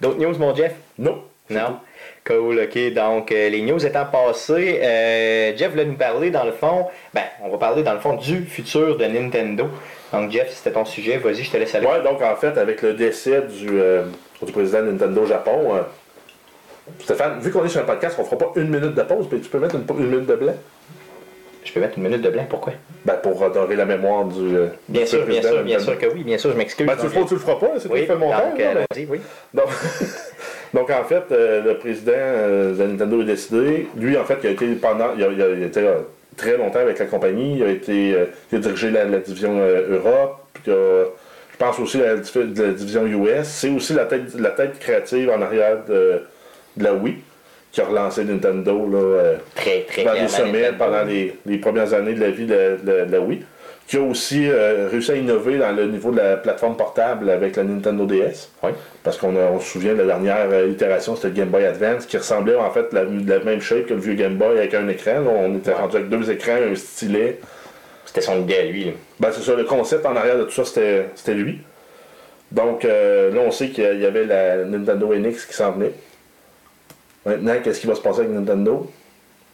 D'autres news, mon Jeff? Non. Non? Cool, ok. Donc, euh, les news étant passées, euh, Jeff voulait nous parler, dans le fond, ben, on va parler, dans le fond, du futur de Nintendo. Donc, Jeff, c'était ton sujet, vas-y, je te laisse aller. Ouais, donc en fait, avec le décès du, euh, du président de Nintendo Japon, euh, Stéphane, vu qu'on est sur un podcast, on fera pas une minute de pause, mais tu peux mettre une, une minute de blanc? Je peux mettre une minute de blanc, pourquoi? ben, pour honorer la mémoire du. euh, Bien du sûr, bien sûr, bien sûr que oui, bien sûr, je m'excuse. Ben, tu le feras tu le feras pas, c'est Oui, le montage. donc, là, euh, oui. Donc, donc, en fait, euh, le président euh, de Nintendo est décidé. Lui, en fait, il a été pendant. Il a, il a- il a été euh, très longtemps avec la compagnie. Il a été. il a dirigé la, la division Europe. Puis il a- je pense aussi la, la division US. C'est aussi la tête, la tête créative en arrière de, de la Wii qui a relancé Nintendo là, Très, très dans les clairement, sommets Nintendo. pendant les, les premières années de la vie de, de- de la Wii. Qui a aussi euh, réussi à innover dans le niveau de la plateforme portable avec la Nintendo DS. Oui. Parce qu'on on se souvient de la dernière euh, itération, c'était le Game Boy Advance, qui ressemblait en fait la, de la même shape que le vieux Game Boy avec un écran. Là, on était Ouais. rendu avec deux écrans, un stylet. C'était son idée à lui. là. Ben, c'est ça, le concept en arrière de tout ça, c'était c'était lui. Donc euh, là, on sait qu'il y avait la Nintendo NX qui s'en venait. Maintenant, qu'est-ce qui va se passer avec Nintendo?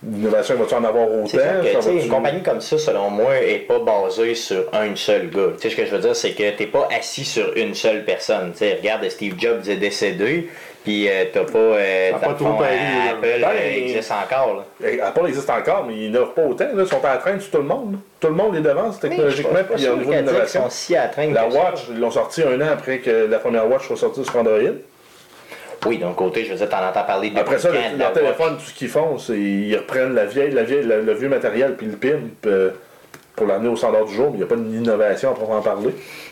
L'innovation, va-tu en avoir autant? Que Ça tu une compagnie comme ça, selon moi, est pas basée sur un seul gars. Tu sais, ce que je veux dire, c'est que t'es pas assis sur une seule personne. Tu sais, regarde, Steve Jobs est décédé, puis euh, t'as pas. Euh, a dans pas fond, là. Apple Ben, euh, existe encore. Là. Eh, Apple existe encore, mais ils n'innovent pas autant. Là. Ils sont en train sur tout le monde. Tout le monde les devance technologiquement, puis au sûr niveau de qu'à dire qu'ils l'innovation. sont si à La que ça. Watch, ils l'ont sorti un an après que la première Watch soit sortie sur Android. Oui, d'un côté, je veux dire, t'en entends parler de Après ça, le- leur téléphone, tout ce qu'ils font, c'est ils reprennent la vieille, la vieille, le, le vieux matériel, puis ils le pimpent. euh, pour l'amener au standard du jour, mais il n'y a pas d'innovation à proprement parler.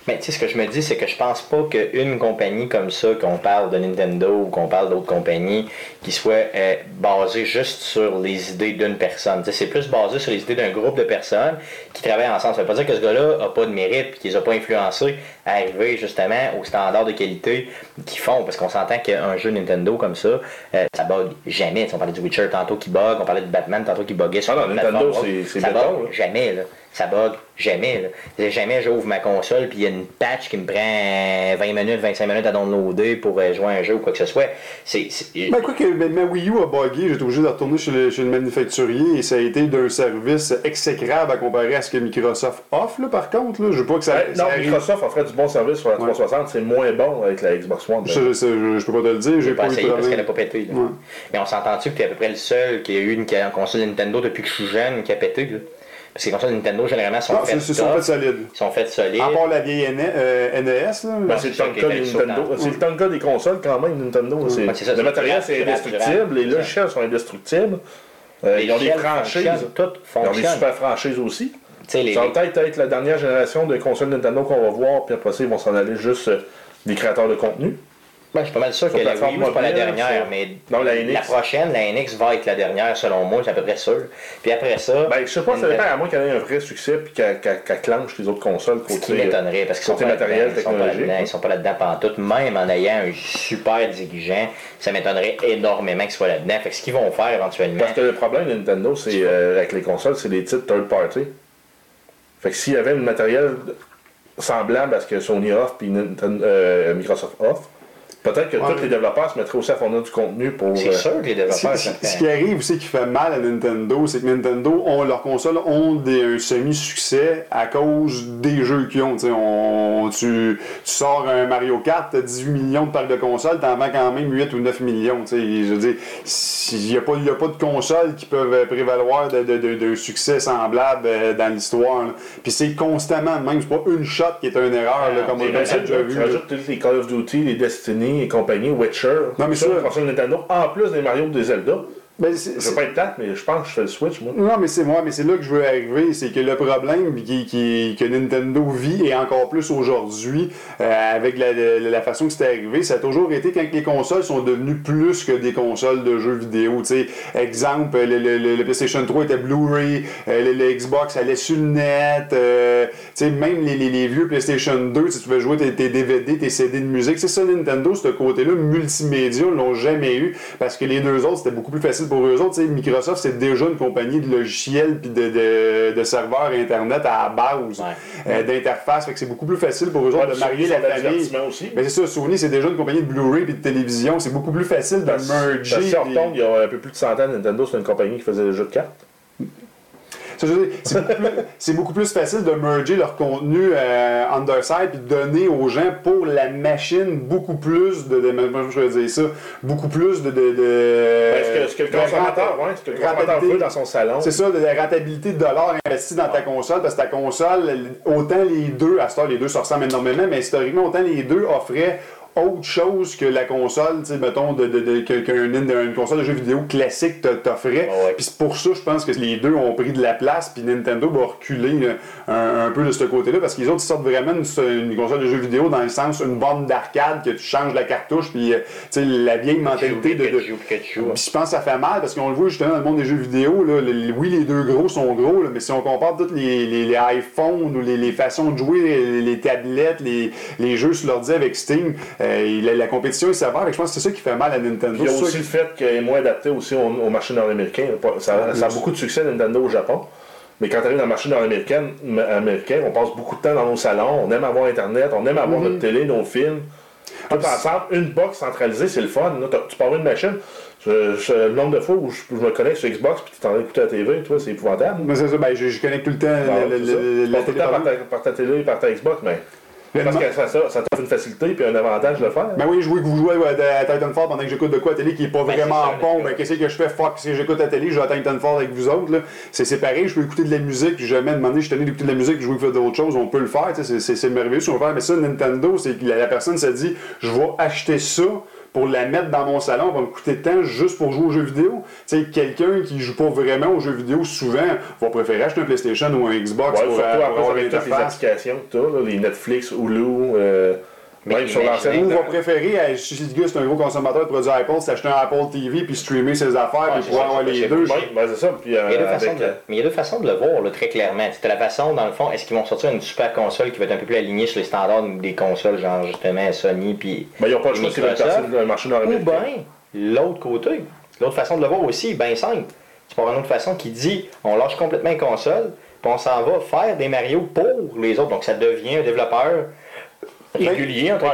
Mais tu sais, ce que je me dis, c'est que je pense pas qu'une compagnie comme ça, qu'on parle de Nintendo ou qu'on parle d'autres compagnies, qui soit euh, basée juste sur les idées d'une personne. Tu sais, c'est plus basé sur les idées d'un groupe de personnes qui travaillent ensemble. Ça veut pas dire que ce gars-là a pas de mérite et qu'il les a pas influencés à arriver justement au standard de qualité qu'ils font. Parce qu'on s'entend qu'un jeu Nintendo comme ça, euh, ça bug jamais. On parlait du Witcher tantôt qui bug, on parlait de Batman tantôt qui buguait sur Ah non, Nintendo, c'est- Ça béton, bug là. jamais. Là. Ça bug jamais. Là. Jamais j'ouvre ma console puis il y a une patch qui me prend 20 minutes, 25 minutes à downloader pour euh, jouer à un jeu ou quoi que ce soit. C'est, c'est- Ben, quoi que ben, ma Wii U a bugué, j'étais obligé de retourner chez le, chez le manufacturier et ça a été d'un service exécrable à comparer à ce que Microsoft offre, là, par contre. Là. Je veux pas que ça, ça non, arrive- Microsoft offrait du bon service sur la Ouais. 360, c'est moins bon avec la Xbox One. Je, je, je- je peux pas te le dire, j'ai pas essayé parce qu'elle n'a problème. pas pété. Mais on s'entend-tu que tu es à peu près le seul qui a eu une, une console Nintendo depuis que je suis jeune qui a pété. là? Parce que les consoles Nintendo, généralement, sont Ah, faites sont tough, fait solides. sont faites solides. À part la vieille NE euh, NES, là. Ben, c'est le fait des Nintendo. dans- C'est le cas des consoles quand même, Nintendo. C'est- Ouais, c'est ça, le c'est matériel, c'est indestructible, les logiciels sont indestructibles. Euh, ils ont des franchises. fonctionnent, Tout Ils ont des super franchises aussi. Les- Ça va peut-être être la dernière génération de consoles Nintendo qu'on va voir, puis après ça, ils vont s'en aller juste euh, des créateurs de contenu. Ben, je suis pas mal sûr Sur que la Wii U, c'est pas la dernière, mais Non, la prochaine, la NX va être la dernière, selon moi, c'est à peu près sûr. Puis après ça, Ben, je sais pas, ça dépend à moins qu'elle ait un vrai succès puis qu'elle qu'elle clenche les autres consoles Ce qui côté. euh, m'étonnerait parce qu'ils sont côté pas matériel, sont pas technologique, là-dedans, hein. ils sont pas là-dedans pantoute, même en ayant un super dirigeant, ça m'étonnerait énormément qu'ils soient là-dedans. Fait que ce qu'ils vont faire éventuellement, Parce que le problème de Nintendo, c'est euh, avec les consoles, c'est les titres third party. Fait que s'il y avait un matériel semblable à ce que Sony offre puis euh, Microsoft offre, peut-être que Ouais. tous les développeurs se mettraient aussi à fournir du contenu pour. c'est euh, sûr que les Ce, développeurs ce- qui arrive aussi qui fait mal à Nintendo, c'est que Nintendo, ont, leurs consoles ont des, un semi-succès à cause des jeux qu'ils ont. Tu on- tu, tu sors un Mario Kart, t'as 18 millions de parcs de consoles, t'en vends quand même 8 ou 9 millions. tu sais. Je veux dire, il n'y a, pas- il y a pas de consoles qui peuvent prévaloir de- de- de- d'un succès semblable euh, dans l'histoire. Puis c'est constamment, même, c'est pas une shot qui est une erreur, là, comme Tu on a rajoutes, déjà vu. tu rajoutes les Call of Duty, les Destiny et compagnie, Witcher, Non, mais sur ça- la console Nintendo, en plus des Mario et des Zelda. Ben, c'est- Je c'est- veux pas être plate, mais je pense que je fais le Switch, moi. Non, mais c'est moi, mais c'est là que je veux arriver. C'est que le problème qui, qui- que Nintendo vit, et encore plus aujourd'hui, euh, avec la, la- la façon que c'était arrivé, ça a toujours été quand les consoles sont devenues plus que des consoles de jeux vidéo. Tu sais, exemple, le, le- le- le PlayStation 3 était Blu-ray, euh, le, le Xbox allait sur le net, euh, même les, les- les vieux PlayStation 2, si tu veux jouer tes, tes DVD, tes CD de musique, c'est ça Nintendo, ce côté-là, multimédia, ils l'ont jamais eu, parce que les deux autres, c'était beaucoup plus facile pour eux autres. Microsoft, c'est déjà une compagnie de logiciels puis de, de, de serveurs Internet à la base, Ouais. euh, d'interface, fait que c'est beaucoup plus facile pour eux autres Ouais, de marier la le famille. aussi. Mais c'est ça, Sony, c'est déjà une compagnie de Blu-ray puis de télévision, c'est beaucoup plus facile de merger. si on puis- retombe, il y a un peu plus de 100 ans, Nintendo, c'est une compagnie qui faisait des jeux de cartes. Ça, je veux dire, C'est beaucoup, plus- c'est beaucoup plus facile de merger leur contenu euh, underside de donner aux gens pour la machine beaucoup plus de, de comment je vais dire ça, beaucoup plus de, de, de- Ben, ce que, ce que le de consommateur, ouais, ce que le consommateur veut dans son salon. C'est ça, de la rentabilité de dollars investis dans ta console, parce que ta console, autant les deux, à ce temps, les deux se ressemblent énormément, mais historiquement, autant les deux offraient autre chose que la console, tu sais, mettons, de, de, de, que- qu'un- une, une console de jeux vidéo classique t'offrait. Ouais. Puis c'est pour ça, je pense que les deux ont pris de la place, puis Nintendo va reculer là, un, un peu de ce côté-là, parce que les autres ils sortent vraiment une, une console de jeux vidéo dans le sens une borne d'arcade que tu changes la cartouche, puis euh, tu sais, la vieille mentalité de- puis je pense que ça fait mal parce qu'on le voit justement dans le monde des jeux vidéo. Là, oui, les deux gros sont gros, là, mais si on compare tous les, les, les iPhones ou les, les façons de jouer, les, tablettes, les, les jeux sur l'ordi avec Steam, euh, la, la compétition est sévère. Que Je pense que c'est ça qui fait mal à Nintendo. Il y a aussi le fait qu'il est moins adapté aussi au, au marché nord-américain. Ça, ça a beaucoup de succès Nintendo au Japon. Mais quand tu arrives dans le marché nord-américain, américain, on passe beaucoup de temps dans nos salons, on aime avoir Internet, on aime avoir notre télé, nos films. Tout ensemble, une box centralisée, c'est le fun. là. Tu pars une machine. Je- je- le nombre de fois où je, je me connecte sur Xbox puis tu t'en écouter la TV, toi, c'est épouvantable. Mais c'est ça, ben, je, je connecte tout le temps le- la temps par télé. ta, par ta télé, par ta Xbox, mais parce que ça, ça, ça t'offre une facilité puis un avantage de le faire. Ben oui, je vois que vous jouez à Titanfall pendant que j'écoute de quoi à la télé qui est pas Ben, vraiment ça, bon. le- Ben qu'est-ce que je fais? Fuck, si j'écoute à la télé, je joue à Titanfall avec vous autres. là. C'est pareil, je peux écouter de la musique, jamais demander, je suis tanné d'écouter de la musique, je veux faire d'autres choses, on peut le faire, tu sais, c'est- c'est c'est merveilleux si on veut faire. Mais ça, Nintendo, c'est que la, la personne se dit, je vais acheter ça pour la mettre dans mon salon va me coûter tant juste pour jouer aux jeux vidéo. Tu sais, quelqu'un qui joue pas vraiment aux jeux vidéo souvent va préférer acheter un PlayStation ou un Xbox Ouais, pour, surtout euh, pour après, avoir avec toutes les applications que tu as, les Netflix, Hulu, euh, même Mais sur l'ancienne. Ou va préférer, euh, si le gars c'est un gros consommateur de produits Apple, s'acheter un Apple TV puis streamer ses affaires Ouais, puis pouvoir ça, avoir les deux. Ouais, ben c'est ça. Puis, euh, Il y a deux avec, façons de, euh, mais il y a deux façons de le voir, là, très clairement. C'était la façon, dans le fond, est-ce qu'ils vont sortir une super console qui va être un peu plus alignée sur les standards des consoles, genre justement Sony puis ben, ils n'ont pas le choix, c'est le marché Ou nord-américain. bien l'autre côté. L'autre façon de le voir aussi, bien simple. Tu peux avoir une autre façon qui dit on lâche complètement les consoles, puis on s'en va faire des Mario pour les autres. Donc ça devient un développeur régulier, entre.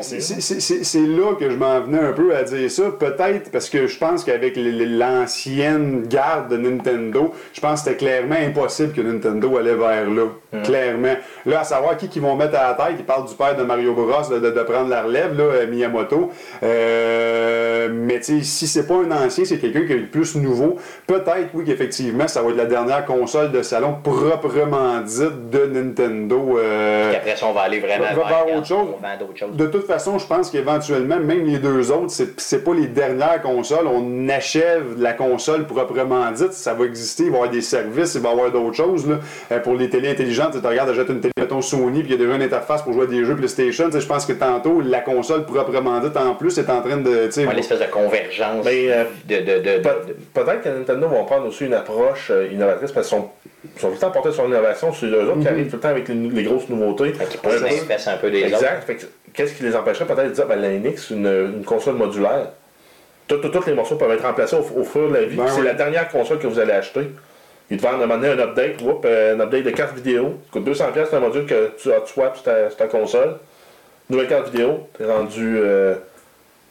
C'est- là que je m'en venais un peu à dire ça. Peut-être parce que je pense qu'avec l'ancienne garde de Nintendo, je pense que c'était clairement impossible que Nintendo allait vers là. Clairement. Là, à savoir qui qu'ils vont mettre à la tête, ils parlent du père de Mario Bros, de, de- de prendre la relève, là, euh, Miyamoto. Euh, mais si c'est pas un ancien, c'est quelqu'un qui est plus nouveau, peut-être, oui, qu'effectivement, ça va être la dernière console de salon proprement dite de Nintendo. euh, Puis après ça, on va aller vraiment va vers vers autre chose. on vend d'autres choses. de toute façon, je pense qu'éventuellement, même les deux autres, c'est, pas les dernières consoles. On achève la console proprement dite. Ça va exister, il va y avoir des services, il va y avoir d'autres choses. Là. Euh, pour les télés intelligentes, tu regardes, achètes une télé, mettons Sony, puis il y a déjà une interface pour jouer à des jeux PlayStation. Je pense que tantôt, la console proprement dite en plus est en train de. tu sais, Ouais, l'espèce de convergence Mais, euh, de, de, de, de- Pe- Peut-être que Nintendo vont prendre aussi une approche euh, innovatrice parce qu'ils sont, sont tout le temps portés sur l'innovation. C'est eux autres qui arrivent tout le temps avec les, les grosses nouveautés. qui fesses un peu des autres? Exact. Qu'est-ce qui les empêcherait peut-être de dire ben, la NX, une, une console modulaire Tous les morceaux peuvent être remplacés au, au fur et à la vie. Ben puis c'est oui. la dernière console que vous allez acheter. Ils te vendent à un update, whoop, euh, un update de carte vidéo. Ça coûte 200$, c'est un module que tu as swap sur ta, sur ta console. Nouvelle carte vidéo, t'es rendu. euh,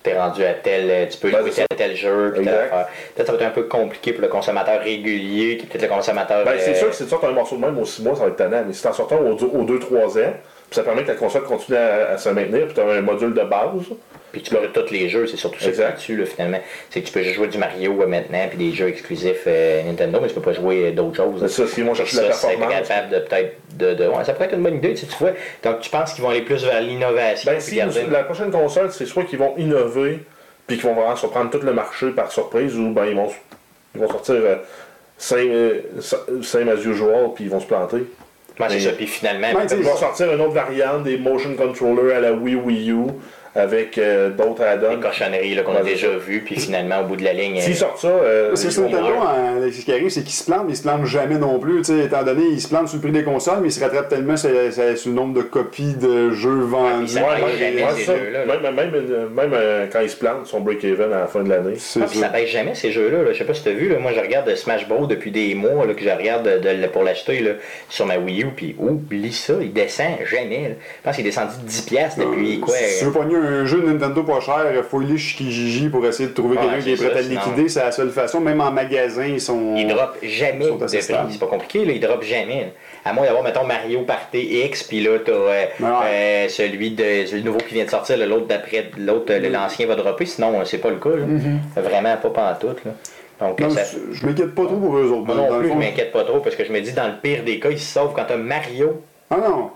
T'es rendu à tel, euh, tu peux Ben, jouer tel, tel jeu, puis. Peut-être ça va être un peu compliqué pour le consommateur régulier, qui peut-être le consommateur. Ben, c'est euh, sûr que si tu sortes un morceau de même aux 6 mois, ça va être tannant. Mais si tu en sortes un aux 2-3 ans, ça permet que la console continue à, à se maintenir, puis tu as un module de base. Puis tu peux tous les jeux, c'est surtout ça qui Exact. est dessus, là, finalement. C'est que tu peux juste jouer du Mario euh, maintenant, puis des jeux exclusifs euh, Nintendo, mais tu peux pas jouer euh, d'autres choses. C'est ça, s'ils vont chercher la Ça, c'est performance. capable de peut-être. De, de- ouais, ça pourrait être une bonne idée, tu sais, tu vois. Donc tu penses qu'ils vont aller plus vers l'innovation. Ben, si garder- la prochaine console, c'est soit qu'ils vont innover, puis qu'ils vont vraiment surprendre tout le marché par surprise, ou ben ils vont, ils vont sortir euh, same, euh, same as usual, puis ils vont se planter. Ouais, c'est ça. Puis finalement, peut-être- Ils vont sortir une autre variante des motion controllers à la Wii Wii U, avec euh, d'autres des add-ons. cochonneries là, qu'on a déjà vues, puis finalement, au bout de la ligne. S'ils euh, sortent ça, euh, Parce que sur Nintendo, hein, ce qui arrive, c'est qu'ils se plantent, mais ils se plantent jamais non plus. tu sais, Étant donné, ils se plantent sur le prix des consoles, mais ils se rattrapent tellement sur, sur- sur le nombre de copies de jeux vendus. ça Ouais, arrive ouais, jamais, ouais, ces ça. jeux-là, là. Même, même, euh, même, euh, quand ils se plantent, ils sont break-even à la fin de l'année. Ah, puis ça baisse jamais ces jeux-là. là. Je sais pas si tu as vu, là. moi je regarde Smash Bros depuis des mois là, que je regarde de- de- pour l'acheter là, sur ma Wii U, puis oublie ça, il descend jamais. là. Je pense qu'il est descendu de 10$ piastres depuis quoi Un jeu de Nintendo pas cher, il faut aller chez Kijiji pour essayer de trouver Ouais, quelqu'un qui est prêt ça, à le sinon- liquider. C'est la seule façon. Même en magasin, ils sont. Il drop jamais de prix. C'est pas compliqué, là, il drop jamais. là. À moins d'avoir, mettons, Mario Party X, puis là, t'as euh, euh, celui de celui nouveau qui vient de sortir, l'autre d'après, l'autre, Mm. euh, l'ancien va dropper, sinon euh, c'est pas le cas. là. Vraiment pas pantoute. Là. Donc, Mm-hmm. Non, ça, je m'inquiète pas trop pour eux autres. moi non plus, je m'inquiète pas trop, parce que je me dis, dans le pire des cas, ils se sauvent quand t'as Mario, Ah non.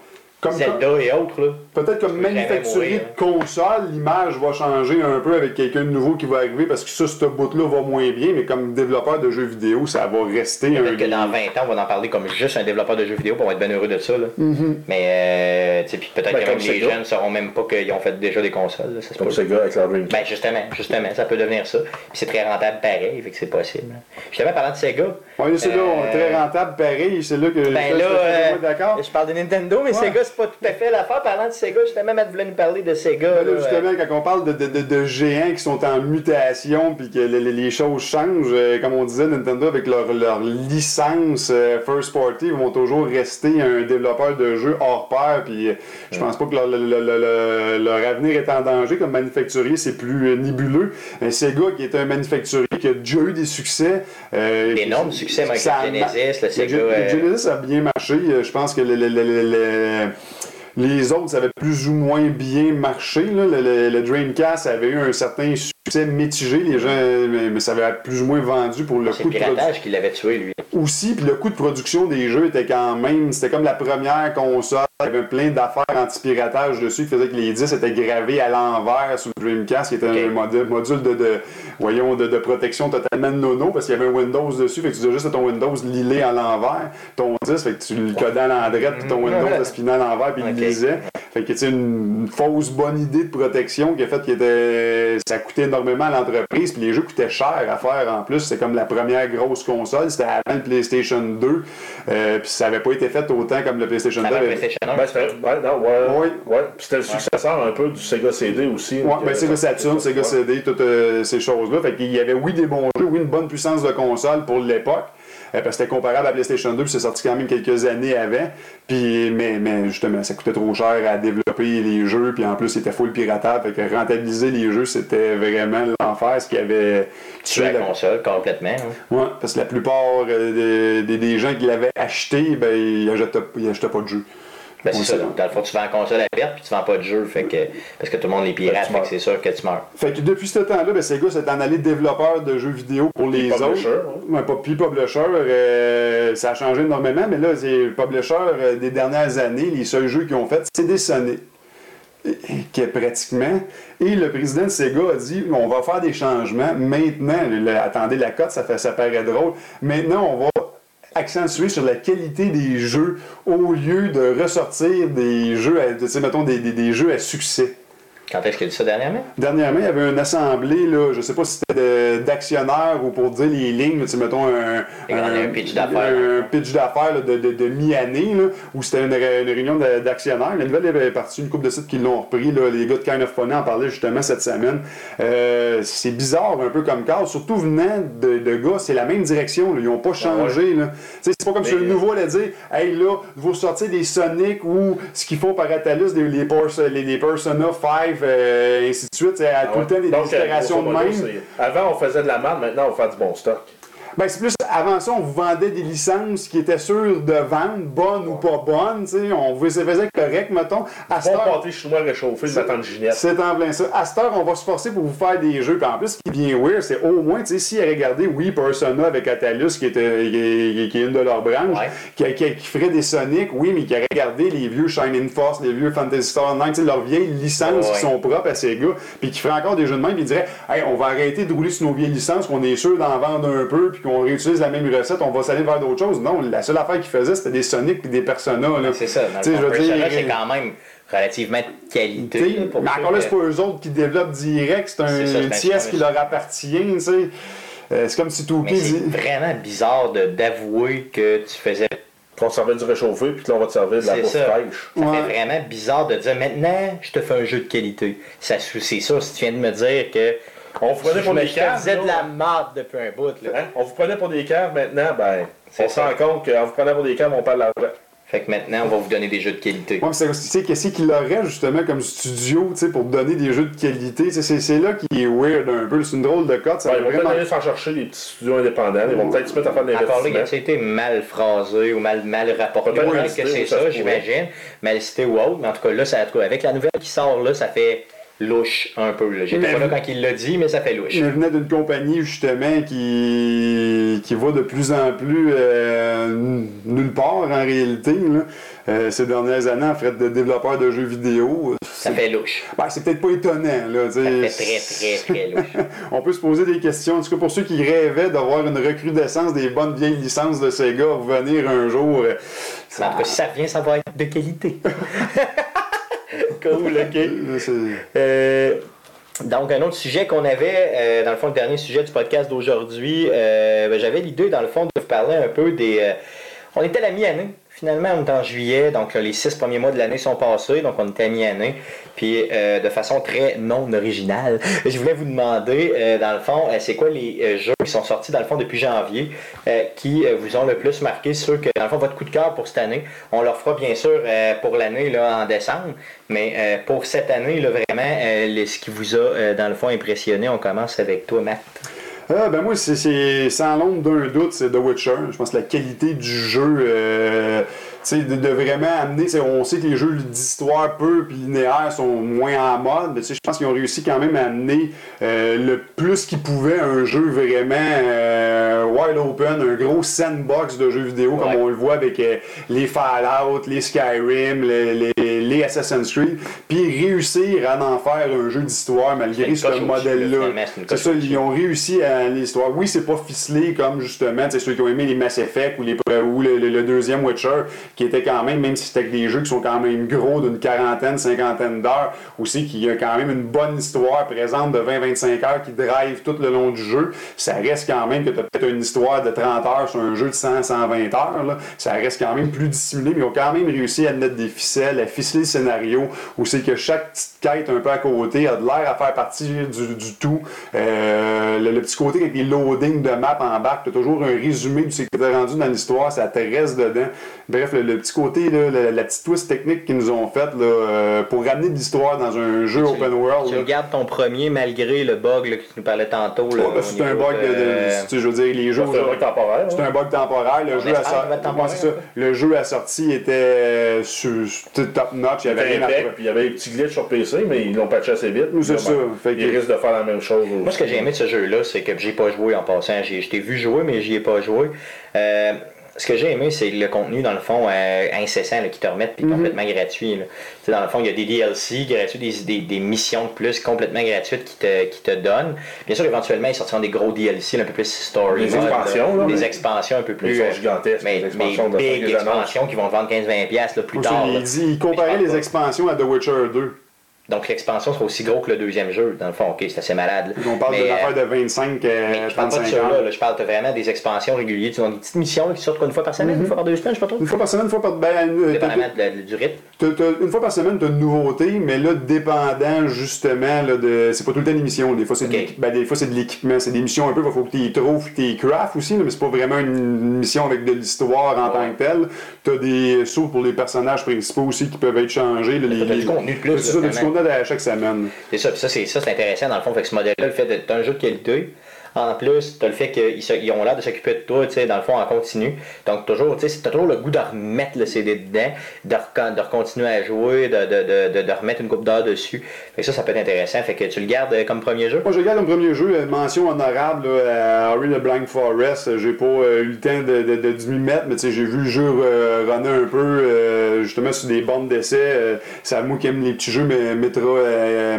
Comme, comme- Zelda et autres. Là. Peut-être comme manufacturier de console, l'image va changer un peu avec quelqu'un de nouveau qui va arriver parce que ça, ce bout-là va moins bien, mais comme développeur de jeux vidéo, ça va rester un. Peut-être que dans 20 ans, on va en parler comme juste un développeur de jeux vidéo, on va être bien heureux de ça. Là. Mm-hmm. Mais euh, tu sais, puis peut-être Ben, que comme même les Sega. jeunes ne sauront même pas qu'ils ont fait déjà des consoles. là. Ça se Comme. Sega avec Dreamcast. Ben justement, justement, ça peut devenir ça. Puis c'est très rentable pareil, fait que c'est possible. Justement, parlant de Sega. C'est là, euh, très rentable, pareil, c'est là que. Ben là, je suis euh, d'accord. je parle de Nintendo, mais Ouais. Sega, c'est pas tout à fait l'affaire. Parlant de Sega, justement, Matt voulait nous parler de Sega. Ben là, justement, quand on parle de, de, de, de géants qui sont en mutation puis que les, choses changent, euh, comme on disait, Nintendo avec leur, leur licence euh, first party vont toujours rester un développeur de jeux hors pair. Puis euh, je pense pas que leur, le- le- le- le- leur avenir est en danger comme manufacturier, c'est plus nébuleux. Un Sega qui est un manufacturier qui a déjà eu des succès. euh, D'énormes puis succès, ça ma- Genesis, le Sega, Le, euh, Genesis a bien marché. Euh, Je pense que le- le- le- le- le- les autres, ça avait plus ou moins bien marché. là. Le, Dreamcast avait eu un certain succès mitigé. Les gens, mais, mais ça avait plus ou moins vendu pour le le de production. piratage qui l'avait tué, lui. aussi, puis le coût de production des jeux était quand même, c'était comme la première console, il y avait plein d'affaires anti-piratage dessus qui faisaient que les disques étaient gravés à l'envers sur le Dreamcast, qui était un module, module de, de, voyons, de, de protection totalement nono, parce qu'il y avait un Windows dessus, fait que tu disais juste ton Windows lilé à l'envers, ton disque, fait que tu le codais à l'endroite, puis ton Windows le spinait à l'envers, puis il lisait. Fait que c'est une fausse bonne idée de protection qui a fait que était... ça coûtait énormément à l'entreprise, puis les jeux coûtaient cher à faire en plus. C'est comme la première grosse console, c'était avant le PlayStation 2, euh, puis ça n'avait pas été fait autant comme le PlayStation 2. Avant PlayStation 1. Ben, c'était ouais, non, ouais, Oui. ouais. C'était le successeur un peu du Sega CD aussi. Ouais, donc, ben Sega Saturn, Sega ouais. CD, toutes euh, ces choses-là. Fait qu'il y avait, oui, des bons jeux, oui, une bonne puissance de console pour l'époque. euh, parce que c'était comparable à PlayStation 2, puis c'est sorti quand même quelques années avant. Puis, mais, mais justement, ça coûtait trop cher à développer les jeux, puis en plus, c'était full piratable. Fait que rentabiliser les jeux, c'était vraiment l'enfer, ce qui avait Tu tué la la console complètement. hein. Ouais, parce que la plupart euh, des, des- gens qui l'avaient acheté, ben, ils achetaient, ils achetaient pas de jeu. Ben, c'est Ouais, ça. Dans le fond, tu vends la console à perte puis tu vends pas de jeu. Fait que, parce que tout le monde est pirate, Ben, fait que c'est sûr que tu meurs. Fait que depuis ce temps-là, ben, Sega s'est en allé développeur de jeux vidéo pour les publisher, autres. Ouais, pas puis publisher, euh, ça a changé énormément, mais là, c'est publisher euh, des dernières années, les seuls jeux qu'ils ont fait, c'est des Sonic. Qui est pratiquement. Et le président de Sega a dit on va faire des changements maintenant. Le- attendez la cote, ça, fait, ça paraît drôle. Maintenant, on va accentuer sur la qualité des jeux au lieu de ressortir des jeux à, des jeux à succès. Quand est-ce qu'il a dit ça dernièrement? Dernièrement, il y avait une assemblée, là, je sais pas si c'était d'actionnaires ou pour dire les lignes, tu mettons un, un pitch d'affaires. un pitch d'affaires là, de, de, de mi-année, où c'était une, une réunion d'actionnaires. La nouvelle est partie, une couple de sites qui l'ont repris, là, les gars de Kind of Funny en parlaient justement cette semaine. Euh, c'est bizarre un peu comme cadre, surtout venant de, de gars, c'est la même direction, là, ils n'ont pas changé. là. Tu sais, C'est pas comme si Mais- le nouveau allait dire, hey là, vous sortez des Sonic ou ce qu'ils font par Atalus, les, les, les Persona 5, euh, ainsi de suite, à tout le temps des, Donc, euh, itérations de même. Avant, on faisait de la merde, maintenant, on fait du bon stock. Ben, c'est plus, avant ça, on vous vendait des licences qui étaient sûres de vendre, bonnes ou pas bonnes, tu sais, on vous les faisait correct, mettons. À Bon heure- pâté chinois réchauffé, le matin de Ginette. c'est en plein ça. À cette heure, on va se forcer pour vous faire des jeux. Puis en plus, ce qui est bien weird, c'est au moins, tu sais, s'il a regardé, oui, Persona avec Atalus, qui, était, qui, est- qui est une de leurs branches, Ouais. qui, qui- qui ferait des Sonic, oui, mais qui a regardé les vieux Shining Force, les vieux Fantasy Star 9, tu sais, leurs vieilles licences Ouais. qui sont propres à ces gars, puis qui feraient encore des jeux de même, puis ils diraient, hey, on va arrêter de rouler sur nos vieilles licences, qu'on est sûr d'en vendre un peu, puis qu'on réutilise la même recette, on va s'aller vers d'autres choses. Non, la seule affaire qu'ils faisaient, c'était des Sonic puis des Persona. là. C'est ça. Dans le je fond, veux dire, Persona, c'est quand même relativement de qualité. T'sais, là, pour mais encore là, que- c'est pas eux autres qui développent direct, c'est un, ça, une pièce qui leur appartient, tu sais. Euh, c'est comme si Mais c'est dit. vraiment bizarre de- d'avouer que tu faisais. On te servait du réchauffé, puis là, on va te servir de la C'est bouffe ça. fraîche. Ça Ouais. fait vraiment bizarre de dire maintenant, je te fais un jeu de qualité. Ça, C'est sûr, si tu viens de me dire que. On vous prenait pour des caves. faisais de là. la marde depuis un bout. Là. Hein? On vous prenait pour des caves, maintenant, ben, C'est on se rend compte qu'en vous prenant pour des caves, on perd de l'argent. Fait que maintenant, on va vous donner des jeux de qualité. Ouais, c'est- tu sais, qu'est-ce qu'il reste justement comme studio, tu sais, pour donner des jeux de qualité? C'est c'est là qui est weird un peu. C'est une drôle de cote. Ouais, ils vont peut-être vraiment. aller s'en chercher des petits studios indépendants. Ils vont peut-être se mettre à faire de Encore là, il a été mal phrasé ou mal, mal rapporté. Peut-être Peut-être que cité, c'est ça j'imagine. Mal cité ou autre. Mais en tout cas, là, ça, avec la nouvelle qui sort là, ça fait louche un peu. là. J'étais pas là quand il l'a dit, mais ça fait louche. Il venait d'une compagnie justement qui, qui va de plus en plus euh, nulle part en réalité. Là. Euh, ces dernières années, en fait, de développeurs de jeux vidéo. Ça fait louche. Ben, c'est peut-être pas étonnant. Là, Ça fait très, très, très louche. On peut se poser des questions. En tout cas, pour ceux qui rêvaient d'avoir une recrudescence des bonnes vieilles licences de Sega revenir un jour. euh, Mais en tout cas, si ça revient, ça va être de qualité. euh, Euh, donc, un autre sujet qu'on avait, euh, dans le fond, le dernier sujet du podcast d'aujourd'hui, euh, ben, j'avais l'idée, dans le fond, de vous parler un peu des. euh, on était à la mi-année. Finalement, on est en juillet, donc là, les six premiers mois de l'année sont passés, donc on était à mi-année. Puis, euh, de façon très non originale, je voulais vous demander, euh, dans le fond, euh, c'est quoi les euh, jeux qui sont sortis, dans le fond, depuis janvier, euh, qui euh, vous ont le plus marqué, ceux que, dans le fond, votre coup de cœur pour cette année. On leur fera bien sûr euh, pour l'année là, en décembre, mais euh, pour cette année, là, vraiment, euh, ce qui vous a, euh, dans le fond, impressionné, on commence avec toi, Matt. Ah, ben moi, c'est- sans l'ombre d'un doute, c'est The Witcher. Je pense que la qualité du jeu, euh, de, de vraiment amener, on sait que les jeux d'histoire peu puis linéaires sont moins en mode, mais je pense qu'ils ont réussi quand même à amener euh, le plus qu'ils pouvaient un jeu vraiment euh, wide open, un gros sandbox de jeux vidéo comme on le voit avec euh, les Fallout, les Skyrim, les, les- les Assassin's Creed, puis réussir à en faire un jeu d'histoire malgré ce modèle-là. c'est ça, ils ont réussi à l'histoire. Oui, c'est pas ficelé comme justement ceux qui ont aimé les Mass Effect ou, les, ou le, le- le deuxième Witcher, qui était quand même, même si c'était des jeux qui sont quand même gros d'une quarantaine, cinquantaine d'heures, aussi qui a quand même une bonne histoire présente de 20-25 heures qui drive tout le long du jeu. Ça reste quand même que tu as peut-être une histoire de 30 heures sur un jeu de 100-120 heures. là. Ça reste quand même plus dissimulé, mais ils ont quand même réussi à mettre des ficelles, à ficeler le scénario, où c'est que chaque petite quête un peu à côté a de l'air à faire partie du, tout. Euh, le, le petit côté avec les loadings de map en bac, tu as toujours un résumé de ce que tu rendu dans l'histoire, ça te reste dedans. Bref, le, le petit côté, là, la, la petite twist technique qu'ils nous ont faite là, euh, pour ramener de l'histoire dans un jeu open world. Tu là. le gardes ton premier malgré le bug là, que tu nous parlais tantôt. là, Ouais, ben, c'est un bug de, de- de- tu sais, je veux dire, les jeux. C'est un bug temporaire. C'est un bug temporaire. Le, On jeu, espère a temporaire. Ça. le jeu à sortie était euh, sur, sur- top notch. Il y avait C'était rien à impec, faire. puis il y avait des petits glitches sur PC, mais ils l'ont patché assez vite. Oui, c'est ça. Fait Ils risquent de faire la même chose. Moi, ce que j'ai aimé de ce jeu-là, c'est que j'ai pas joué en passant. J'ai- Je t'ai vu jouer, mais j'y ai pas joué. Euh, ce que j'ai aimé, c'est le contenu, dans le fond, euh, incessant, là, qui te remettent, puis complètement gratuit. dans le fond, il y a des DLC gratuits, des, des, des missions de plus complètement gratuites qui te, qui te donnent. Bien sûr, éventuellement, ils sortiront des gros DLC, là, un peu plus story. Des mode, expansions, là, Des mais- expansions un peu plus. ils sont gigantesques, Mais, mais expansions de big qu'ils annoncent. expansions qui vont te vendre 15-20$ piastres, là, plus Moi, tard. il, dit, il comparait les expansions à The Witcher 2. Donc l'expansion sera aussi gros que le deuxième jeu. Dans le fond, ok, c'est assez malade. là. On parle Mais, d'une euh, affaire de 25 mais à je parle pas de 35 ça là, là, je parle de vraiment des expansions régulières. Tu vois, des petites missions là, qui sortent une fois par semaine, une fois par deux semaines, je sais pas trop. Une fois par semaine, une fois par. Ben, euh, Dépendamment de- de- du rythme. Une fois par semaine, tu as une nouveauté, mais là, dépendant justement, là, de, c'est pas tout le temps une émission. Des fois, c'est de ben, des fois, c'est de l'équipement. C'est des missions un peu, il faut que tu trouves, y crafts aussi, là, mais c'est pas vraiment une, mission avec de l'histoire en tant que telle. Tu as des sauts pour les personnages principaux aussi qui peuvent être changés. là, les, du contenu de plus, C'est ça, du contenu à chaque semaine. C'est ça, puis ça, c'est ça, c'est intéressant dans le fond. Fait que ce modèle-là, le fait d'être un jeu de qualité. En plus, t'as le fait qu'ils ont l'air de s'occuper de toi, tu sais, dans le fond, en continu. Donc, toujours, tu sais, t'as toujours le goût de remettre le CD dedans, de, de recontinuer à jouer, de, remettre une coupe d'heures dessus. Fait que ça, ça peut être intéressant. Fait que tu le gardes euh, comme premier jeu? Moi, je le premier jeu, euh, mention honorable là, à Harry the Blank Forest. Euh, J'ai pas eu le temps de, m'y mettre, mais tu sais, j'ai vu le jeu euh, runner un peu, euh, justement, sur des bandes d'essai. Euh, c'est à moi qui aime les petits jeux mais Metro,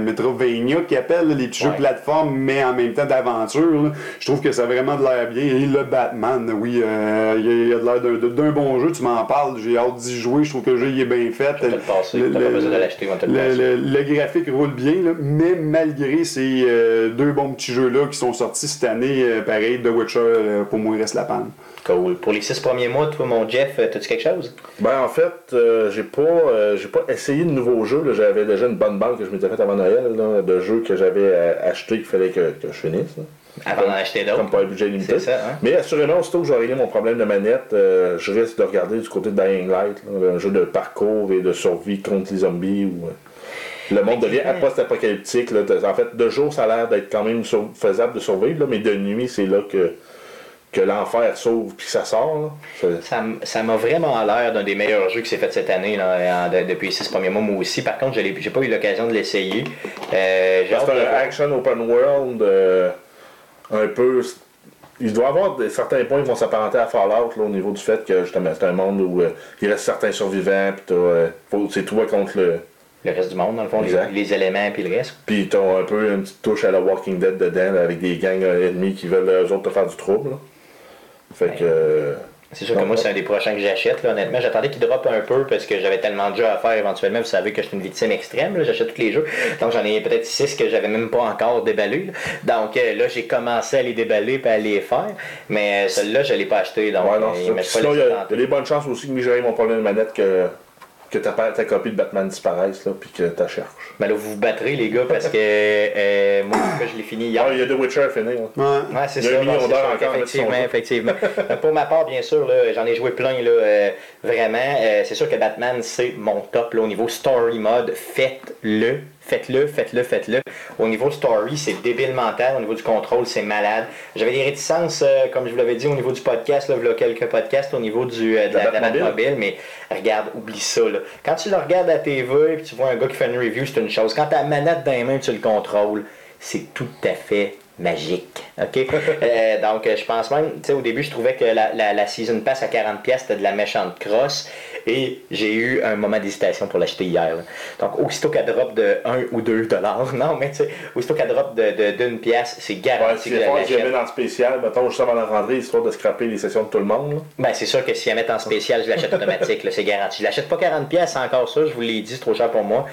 Metrovania, qui appellent là, les petits jeux plateforme, mais en même temps d'aventure. Là. Je trouve que ça a vraiment de l'air bien. Et le Batman, oui, euh, il y a- il y a de l'air d'un- d'un bon jeu. Tu m'en parles, j'ai hâte d'y jouer. Je trouve que le jeu il est bien fait. Le. Le- pas besoin de l'acheter, graphique roule bien, là, mais malgré ces euh, deux bons petits jeux-là qui sont sortis cette année, euh, pareil, The Witcher, euh, pour moi, il reste la panne. Cool. Pour les six premiers mois, toi, mon Jeff, t'as-tu quelque chose? Ben en fait, euh, j'ai pas euh, j'ai pas essayé de nouveaux jeux. là. J'avais déjà une bonne banque que je m'étais faite avant Noël là, de jeux que j'avais acheté qu'il fallait que, que je finisse. là. Avant d'en acheter d'autres. Comme pas un budget limité. Ça, hein? Mais assurément, aussitôt que j'aurai réglé mon problème de manette, euh, je risque de regarder du côté de Dying Light, là, un jeu de parcours et de survie contre les zombies ou euh, le monde devient post-apocalyptique. En fait, de jour, ça a l'air d'être quand même sur- faisable de survivre, là, mais de nuit, c'est là que, que l'enfer s'ouvre puis que ça sort. là. Ça m'a vraiment l'air d'un des meilleurs jeux qui s'est fait cette année, là, en- de- depuis les six premiers mois, moi aussi. Par contre, je j'ai pas eu l'occasion de l'essayer. Euh, C'est de un action open world euh, un peu. Il doit y avoir des- certains points qui vont s'apparenter à Fallout là, au niveau du fait que justement c'est un monde où euh, il reste certains survivants, puis euh, c'est toi contre le. Le reste du monde, dans le fond, les, les éléments puis le reste. Puis t'as un peu une petite touche à la Walking Dead dedans avec des gangs euh, ennemis qui veulent eux autres te faire du trouble. là. Fait que. C'est sûr que moi, c'est un des prochains que j'achète. là, Honnêtement, j'attendais qu'il droppe un peu parce que j'avais tellement de jeux à faire éventuellement. Vous savez que je suis une victime extrême. là, J'achète tous les jeux. Donc, j'en ai peut-être six que j'avais même pas encore déballés. là. Donc, euh, là, j'ai commencé à les déballer et à les faire. Mais euh, celui-là, je l'ai pas acheté. Donc, ouais, non, euh, il y, a- y a des bonnes chances aussi que mes mon problème de manette que, que ta, copie de Batman disparaisse, là, puis que tu cherches. Mais là, vous vous battrez, les gars, parce que euh, moi, tout cas, je l'ai fini hier. Ah, il y a The Witcher à finir. là. Ouais. Ouais, c'est Il y a ça. un million d'heures encore Effectivement. Euh, Pour ma part, bien sûr, là, j'en ai joué plein, là, euh, vraiment. Euh, c'est sûr que Batman, c'est mon top là, au niveau story mode. Faites-le. Faites-le, faites-le, faites-le. Au niveau story, c'est débile mental. Au niveau du contrôle, c'est malade. J'avais des réticences, euh, comme je vous l'avais dit, au niveau du podcast, là, il y a quelques podcasts, au niveau du, euh, de la, la Batmobile, mais regarde, oublie ça. Là. Quand tu le regardes à TV et tu vois un gars qui fait une review, c'est une chose. Quand tu as la manette dans les mains tu le contrôles, c'est tout à fait magique. OK? Euh, donc, je pense même, tu sais, au début, je trouvais que la, la, la Season Pass à 40$, c'était de la méchante crosse. Et j'ai eu un moment d'hésitation pour l'acheter hier. Là. Donc, aussitôt qu'elle drop de 1 ou 2 dollars, non, mais tu sais, aussitôt qu'elle drop d'une de, d'une pièce, c'est garanti Ouais, que je que dans le spécial, mettons, juste avant la rentrée, histoire de scraper les sessions de tout le monde. là. Ben, c'est sûr que si elle met en spécial, je l'achète automatique, là, c'est garanti. Je l'achète pas 40 pièces encore ça, je vous l'ai dit, c'est trop cher pour moi.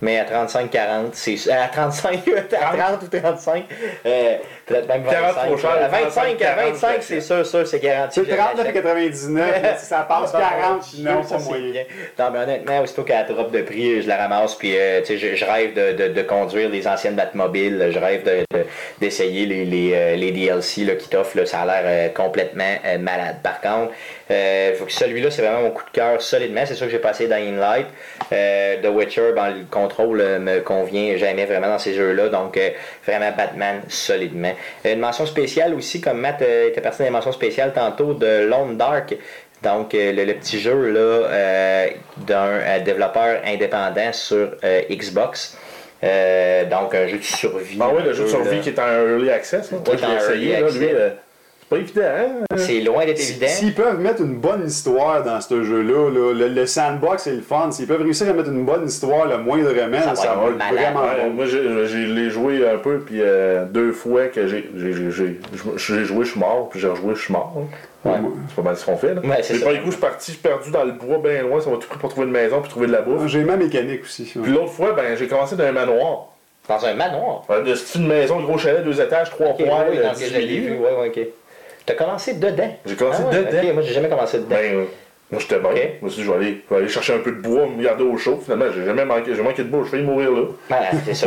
Mais à 35, 40, c'est à 35, à 30 ou 35, euh, that peut-être même 40 25. trop cher, à 25, à 40, 25, c'est sûr, sûr, c'est garanti. C'est que je l'achète. 39,99, mais si ça passe 40, sinon Ça, pas c'est moyen. bien. Non, mais honnêtement, aussitôt qu'elle drop de prix, je la ramasse, puis euh, tu sais, je, je rêve de, de, de conduire les anciennes Batmobiles, je rêve de- de- d'essayer les, les, euh, les DLC là, qui t'offrent, ça a l'air euh, complètement euh, malade. Par contre, euh, faut que celui-là, c'est vraiment mon coup de cœur solidement, c'est sûr que j'ai passé Dying Light. Euh, The Witcher, ben, le contrôle me convient jamais vraiment dans ces jeux-là, donc euh, vraiment Batman solidement. Euh, Une mention spéciale aussi, comme Matt euh, était parti dans les mentions spéciales tantôt, de Lone Dark. Donc, euh, le, le petit jeu là, d'un développeur indépendant sur Xbox. Euh, donc, un jeu de survie. Ah oui, le jeu de survie là. qui est en early access. Là. Qui Moi, je l'ai essayé, là, lui. C'est pas évident, hein? C'est loin d'être évident. S'ils peuvent mettre une bonne histoire dans ce jeu-là, là, le, le sandbox et le fun, s'ils peuvent réussir à mettre une bonne histoire le moindrement, Ça ça, va ça être va être malade. vraiment Ouais, bon. moi, j'ai- l'ai joué un peu, puis euh, deux fois que j'ai joué, je suis mort, puis j'ai rejoué, je suis mort. Ouais. C'est pas mal ce qu'on fait. Là. Ouais, c'est Mais ça. pas du coup, je suis parti, je suis perdu dans le bois, bien loin, ça m'a tout pris pour trouver une maison, puis trouver de la bouffe. J'ai ma mécanique aussi. ouais. Puis l'autre fois, ben, j'ai commencé dans un manoir. Dans un manoir? Ouais, de style maison, gros chalet, deux étages, trois Ok, poils, oui, donc 10 je l'ai vu. milliers. Ouais, ouais, ok. T'as commencé dedans. J'ai commencé Ah dedans. ok, moi, j'ai jamais commencé dedans. Ben, euh, moi j'étais bon. Ok. Je me suis dit, je vais aller, je vais aller chercher un peu de bois, me garder au chaud. Finalement, j'ai jamais manqué, j'ai manqué de bois, je failli mourir là. Ah, c'est ça.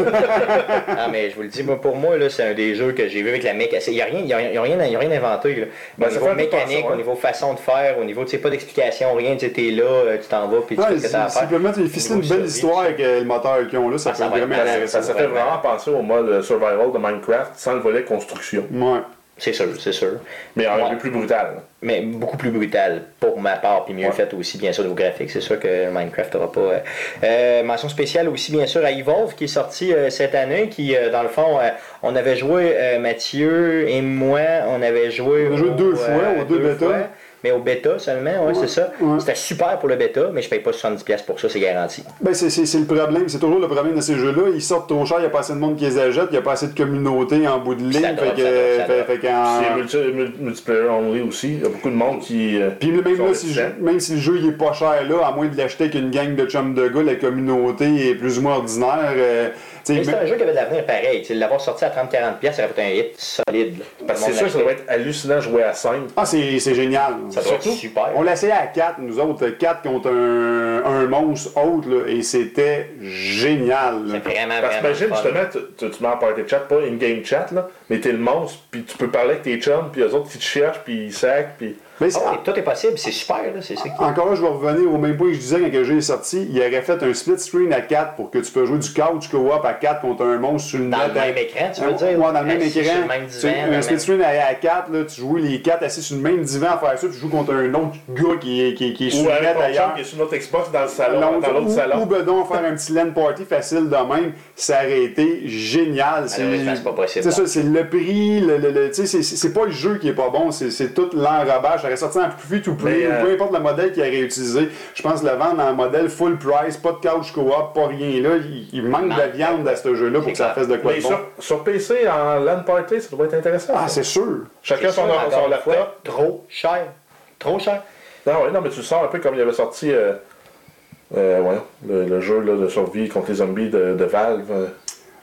ah, mais je vous le dis, moi, pour moi, là, c'est un des jeux que j'ai vu avec la mécanique. Il n'y a, rien- y a, y a rien y a rien inventé. Là. Ben, au niveau mécanique, au niveau façon de faire, au niveau, tu sais, pas d'explication, rien. Tu t'es là, euh, tu t'en vas, puis tu fais ce que t'as à S'ils faire. peuvent mettre une belle histoire avec euh, le moteur qu'ils ont là, ça Ah, ça vraiment. Ça, ça fait vraiment. vraiment penser au mode survival de Minecraft sans le volet construction. Ouais. C'est sûr, c'est sûr. Mais un Ouais. peu plus brutal. Mais beaucoup plus brutal pour ma part, puis mieux Ouais. fait aussi, bien sûr, niveau graphique. C'est sûr que Minecraft n'aura pas. euh, euh, mention spéciale aussi, bien sûr, à Evolve qui est sorti euh, cette année, qui, euh, dans le fond, euh, on avait joué, euh, Mathieu et moi, on avait joué. On a joué deux fois, aux deux bêtas. Mais au bêta seulement, ouais, c'est ça. ouais. C'était super pour le bêta, mais je paye pas 70$ pour ça, c'est garanti. Ben, c'est, c'est, c'est le problème, c'est toujours le problème de ces jeux-là. Ils sortent trop cher, il n'y a pas assez de monde qui les achète, il n'y a pas assez de communauté en bout de ligne. Drop, fait que, ça drop, ça fait- qu'en- multi, multiplayer only aussi. Il y a beaucoup de monde qui. euh, Puis même, là, si, même si le jeu il est pas cher là, à moins de l'acheter avec une gang de chums de gars, la communauté est plus ou moins ordinaire. euh, c'est un jeu qui avait de l'avenir pareil. L'avoir sorti à 30-40$, ça aurait fait un hit solide. là. Parce que Tout c'est sûr que ça doit être hallucinant de jouer à 5. Ah, c'est, c'est génial. Ça doit être Surtout, super. On l'a essayé à 4, nous autres, 4 contre un, un monstre autre, là, et c'était génial. là. C'est vraiment, Parce que vraiment imagine fun. justement, tu, tu, tu mets en party chat, pas in-game chat, là, mais t'es le monstre, puis tu peux parler avec tes chums, puis eux autres qui te cherchent, puis ils sacent, puis. Mais Ah tout est possible, c'est super, là, c'est ça qui Encore là, je vais revenir au même point que je disais quand le jeu est sorti. Il aurait fait un split screen à 4 pour que tu peux jouer du couch co-op à 4 contre un monstre sur le Dans net. le à- même écran, tu veux dire? Ouais, dans le même écran. sur le même divan, un split screen à, à 4, là, tu joues les 4 assis sur le même divan à faire ça, tu joues contre un autre gars qui est, qui, est- qui est sur le net ailleurs. qui est sur notre Xbox dans le salon, dans l'autre ou, salon. ou donc faire un petit LAN party facile de même, ça aurait été génial. C'est pas possible, C'est ça, c'est le prix, le, le- le- tu sais, c'est- pas le jeu qui est pas bon, c'est c'est tout l'enrobage. Aurait sorti en free to play, Mais, ou euh, peu importe le modèle qu'il aurait utilisé. Je pense le vendre en modèle full price, pas de couch co-op, pas rien là. Il, il manque de manque. viande à ce jeu-là pour que ça fasse de quoi Mais de bon. sur, sur PC, en LAN party, ça doit être intéressant. Ah, c'est sûr. Chacun son, sûr, son laptop. fois, Trop cher. Trop cher. Non, ouais, non, mais tu le sens un peu comme il avait sorti euh, euh, ouais, le, le jeu là, de survie contre les zombies de, de Valve. euh,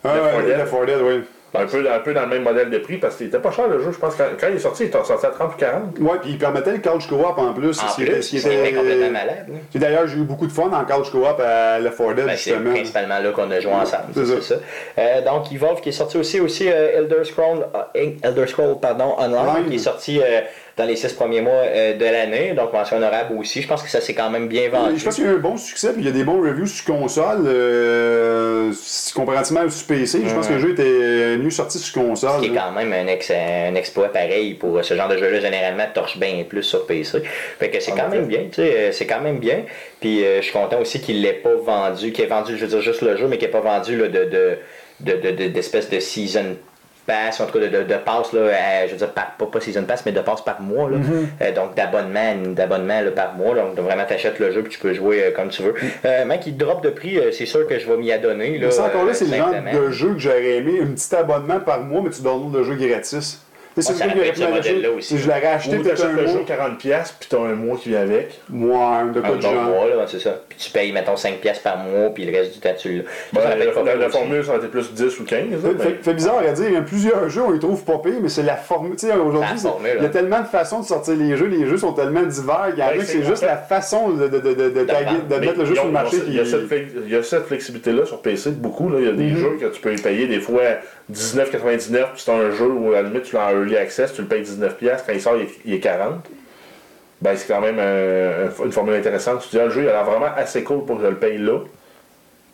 Ah, Left 4 ouais, Dead. Left 4 Dead, oui. Un, peu, un peu dans le même modèle de prix parce qu'il était pas cher le jeu. Je pense que quand, quand il est sorti, il était sorti à 30 ou 40. Ouais, puis il permettait le couch co-op en plus. En plus, c'est était- complètement malade. D'ailleurs, j'ai eu beaucoup de fun en couch co-op à 4 Dead, Ben, c'est principalement là qu'on a joué ensemble. C'est ça. ça. Euh, donc, Evolve qui est sorti aussi, aussi euh, Elder Scroll, euh, Elder Scroll pardon, Online, Online. qui est sorti euh, dans les six premiers mois euh, de l'année. Donc, mention honorable aussi. Je pense que ça s'est quand même bien vendu. Je pense qu'il y a eu un bon succès, puis il y a des bons reviews sur console, euh, comparativement sur PC. Je pense que le jeu était mieux sorti sur console. Ce qui est quand même un, ex- un exploit pareil pour ce genre de jeu-là. Généralement, torche bien plus sur PC. Fait que c'est quand même bien, tu sais, euh, c'est quand même bien. Puis euh, je suis content aussi qu'il l'ait pas vendu, qu'il ait vendu, je veux dire, juste le jeu, mais qu'il n'ait pas vendu là, de, de, de, de- de- d'espèce de season pass, en tout cas de, de, de passe, là, à- je veux dire, par- pas, pas season pass, mais de passe par mois. Là. Euh, donc d'abonnement, d'abonnement par mois. Donc vraiment, t'achètes le jeu puis tu peux jouer euh, comme tu veux. Euh, mec, il drop de prix, euh, c'est sûr que je vais m'y adonner. Là, Mais ça, encore là, c'est le genre de jeu que j'aurais aimé. Un petit abonnement par mois, mais tu downloads le jeu gratis. Ouais, c'est ça pu modèle-là m'acheter. aussi. Si je l'aurais acheté peut-être un le jeu mois. 40$, puis t'as un mois qui vient avec. Moi, de quoi Un de bon genre. mois, là, c'est ça. Puis tu payes, mettons, 5$ piastres par mois, puis le reste du temps, tu l'as. Ben, la, formule, ça aurait été plus 10 ou 15. là, Fait, bizarre à dire, il y a plusieurs jeux, on les trouve pas pires, mais c'est la formule. Tu sais, aujourd'hui, il y a hein. tellement de façons de sortir les jeux, les jeux sont tellement divers, il y en a Ouais, que c'est juste la façon de, mettre le jeu sur le marché. Il y a cette, flexibilité-là sur PC beaucoup. Il y a des Mhm. jeux que tu peux y payer des fois 19,99$, puis c'est un jeu où à la limite tu l'as en access, tu le payes 19$, quand il sort il est, il est 40$. Ben, c'est quand même euh, une formule intéressante. Tu dis, ah, le jeu il a l'air vraiment assez cool pour que je le paye là.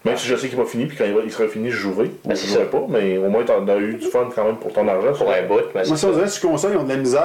Même si je sais qu'il va finir, puis quand il, va- il sera fini, je jouerai. Ou Ben, je jouerai ça. pas, mais au moins tu as eu du fun quand même pour ton argent. Pour un bout, mais Moi, ça, on dirait que console, ils ont de la misère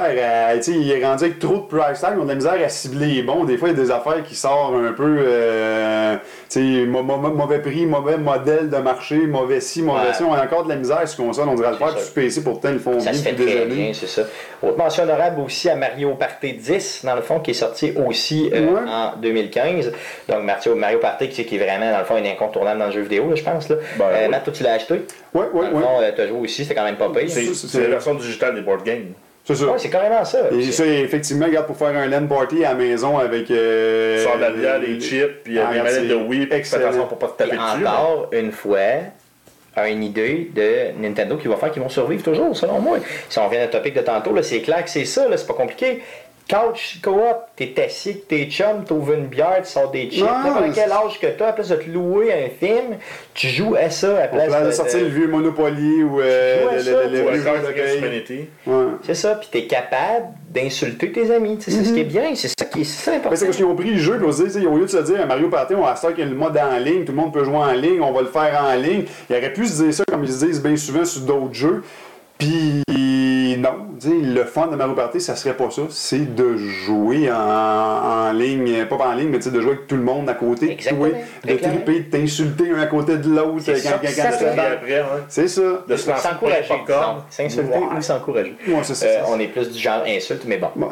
à. Tu sais, il est rendu avec trop de price tag, ils ont de la misère à cibler les bons. Des fois, il y a des affaires qui sortent un peu. Euh, tu sais, mauvais prix, mauvais modèle de marché, mauvais ci, mauvais Ouais. ci. On a encore de la misère sur console, on dirait le C'est faire ça. sur PC, pourtant, ils le font Ça bien se fait depuis des très années. bien, c'est ça. Autre mention honorable aussi à Mario Party 10, dans le fond, qui est sorti aussi euh, Ouais. en 2015. Donc Mario, Mario Party, qui, qui est vraiment, dans le fond, un incontournable dans le jeu vidéo, là, je pense. Là. Ben, Euh. Matt, toi, tu l'as acheté? Ouais, ouais, Dans le ouais. fond, tu as joué aussi, c'était quand même pas pire. C'est la version digitale des board games. C'est ça. Ouais, c'est carrément ça. Et C'est- ça, effectivement, regarde, pour faire un LAN party à la maison avec. Euh, Tu sors de la bière, des chips, puis il y a Ah, des manettes de Wii, excellent. pour pas te Puis taper dessus. encore une fois, une idée de Nintendo qui va faire qu'ils vont survivre toujours, selon moi. Si on revient au topic de tantôt, là, c'est clair que c'est ça, là, c'est pas compliqué. Couch co-op, t'es assis avec tes chums, t'ouvres une bière, tu sors des chips. Non, N'importe mais quel âge que t'as, à place de te louer un film, tu joues à ça à place peut de, sortir de- le vieux Monopoly ou euh, le, ça, tu. C'est ça, puis t'es capable d'insulter tes amis. tu C'est ce qui est bien, c'est ça qui est c'est important. C'est parce qu'ils ont pris le jeu, puis on se dit, tu au lieu de se dire, Mario Party, on va faire qu'il y a le mode en ligne, tout le monde peut jouer en ligne, on va le faire en ligne. Ils auraient pu se dire ça comme ils se disent bien souvent sur d'autres jeux. Puis non, tu sais, le fun de Mario Party, ça serait pas ça. C'est de jouer en, en ligne, pas en ligne, mais de jouer avec tout le monde à côté, Exactement, jouer, de triper, de t'insulter un à côté de l'autre C'est quand, ça, c'est ça. De se S'encourager, s'insulter ou s'encourager. Euh, c'est ça. on est plus du genre insulte, mais bon. Bon.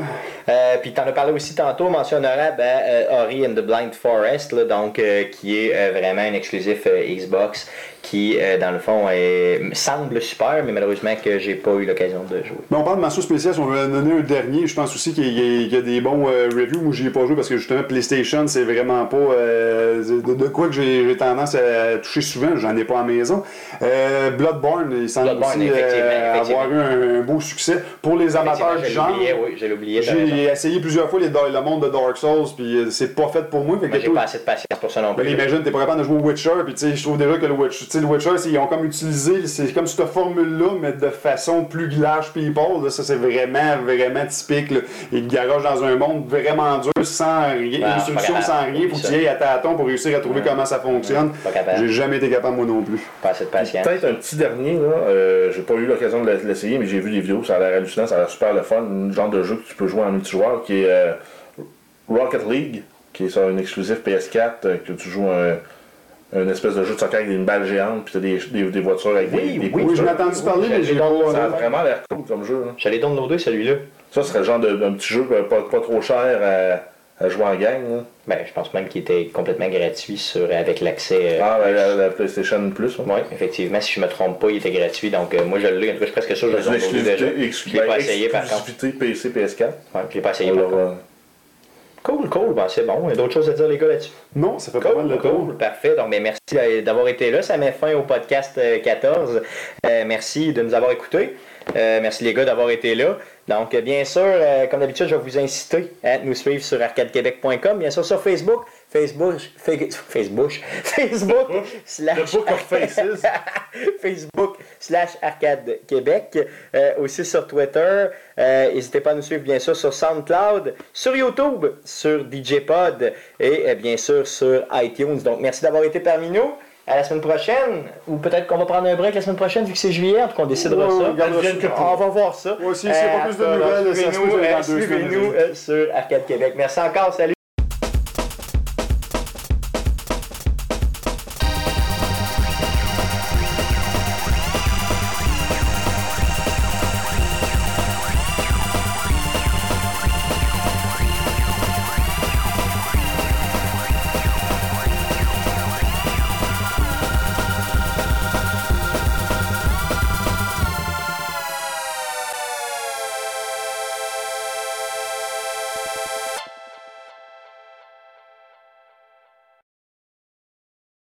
Euh, puis t'en as parlé aussi tantôt, mention honorable à euh, Ori and the Blind Forest, là, donc euh, qui est euh, vraiment un exclusif euh, Xbox, qui euh, dans le fond est- semble super, mais malheureusement que j'ai pas eu l'occasion de jouer. Mais on parle de mention spéciale, si on veut en donner un dernier, je pense aussi qu'il y, a- il y a des bons euh, reviews. Moi, j'y ai pas joué parce que justement, PlayStation, c'est vraiment pas euh, de, de quoi que j'ai tendance à toucher souvent. J'en ai pas à la maison. Bloodborne, il semble Bloodborne, aussi effectivement, effectivement. avoir eu un, un beau succès. Pour les amateurs du genre, oui, j'ai essayé plusieurs fois les, le monde de Dark Souls, puis c'est pas fait pour moi. J'ai pas assez de patience pour ça non ben, plus. imagine, t'es pas capable de jouer au Witcher, puis tu sais, je trouve déjà que le Witcher, sais, le Witcher, ils ont comme utilisé, c'est comme cette formule-là, mais de façon plus glache people, là, ça c'est vraiment, vraiment typique, là. Ils garagent dans un monde vraiment dur, sans rien, Ah, une solution sans rien, que tu y à tâtons pour réussir à trouver comment ça fonctionne. J'ai jamais été capable, moi non plus. Pas assez de patience. Peut-être un petit dernier, là. Euh, j'ai pas eu l'occasion de l'essayer, mais j'ai vu des vidéos, ça a l'air hallucinant, ça a l'air super le fun. Un genre de jeu que tu peux jouer en multijoueur qui est euh, Rocket League, qui est sur un exclusif PS4, euh, que tu joues un, un espèce de jeu de soccer avec une balle géante, puis t'as des, des, des voitures avec Oui, des, des oui, Oui, je m'ai entendu parler, mais j'ai pas. Ça a vraiment l'air cool comme jeu. là. J'allais downloader celui-là. Ça serait le genre de- d'un petit jeu pas, pas trop cher à, à jouer en gang. là. Ben, je pense même qu'il était complètement gratuit sur, avec l'accès. euh, Ah, ben, la, la PlayStation Plus. ouais. Oui, effectivement, si je me trompe pas, il était gratuit. Donc, euh, moi, je l'ai. En tout cas, je suis presque sûr que je l'ai une déjà. Je l'ai pas essayé, par contre. PC, PS4. Ouais, je l'ai pas essayé, par contre. Euh, Cool, cool. Ben, c'est bon. Il y a d'autres choses à dire, les gars, là-dessus. Non, ça fait pas mal Cool, tour. cool, parfait. Donc, ben, merci d'avoir été là. Ça met fin au podcast euh, 14. Euh, merci de nous avoir écoutés. Euh, merci les gars d'avoir été là. Donc, euh, bien sûr, euh, comme d'habitude, je vais vous inciter à nous suivre sur arcadequebec.com. Bien sûr, sur Facebook, Facebook, Fa- Facebook, Facebook slash. Facebook slash Arcade Québec. Euh, aussi sur Twitter. N'hésitez pas à nous suivre, bien sûr, sur SoundCloud, sur YouTube, sur DJ Pod et bien sûr sur iTunes. Donc, merci d'avoir été parmi nous. À la semaine prochaine, ou peut-être qu'on va prendre un break la semaine prochaine vu que c'est juillet, en tout cas on décidera Ouais, ça. regarde On va voir ça. Moi aussi, a pas plus de nouvelles, suivez-nous, euh, deux semaines, Suivez-nous euh, sur Arcade Québec. Merci encore, salut!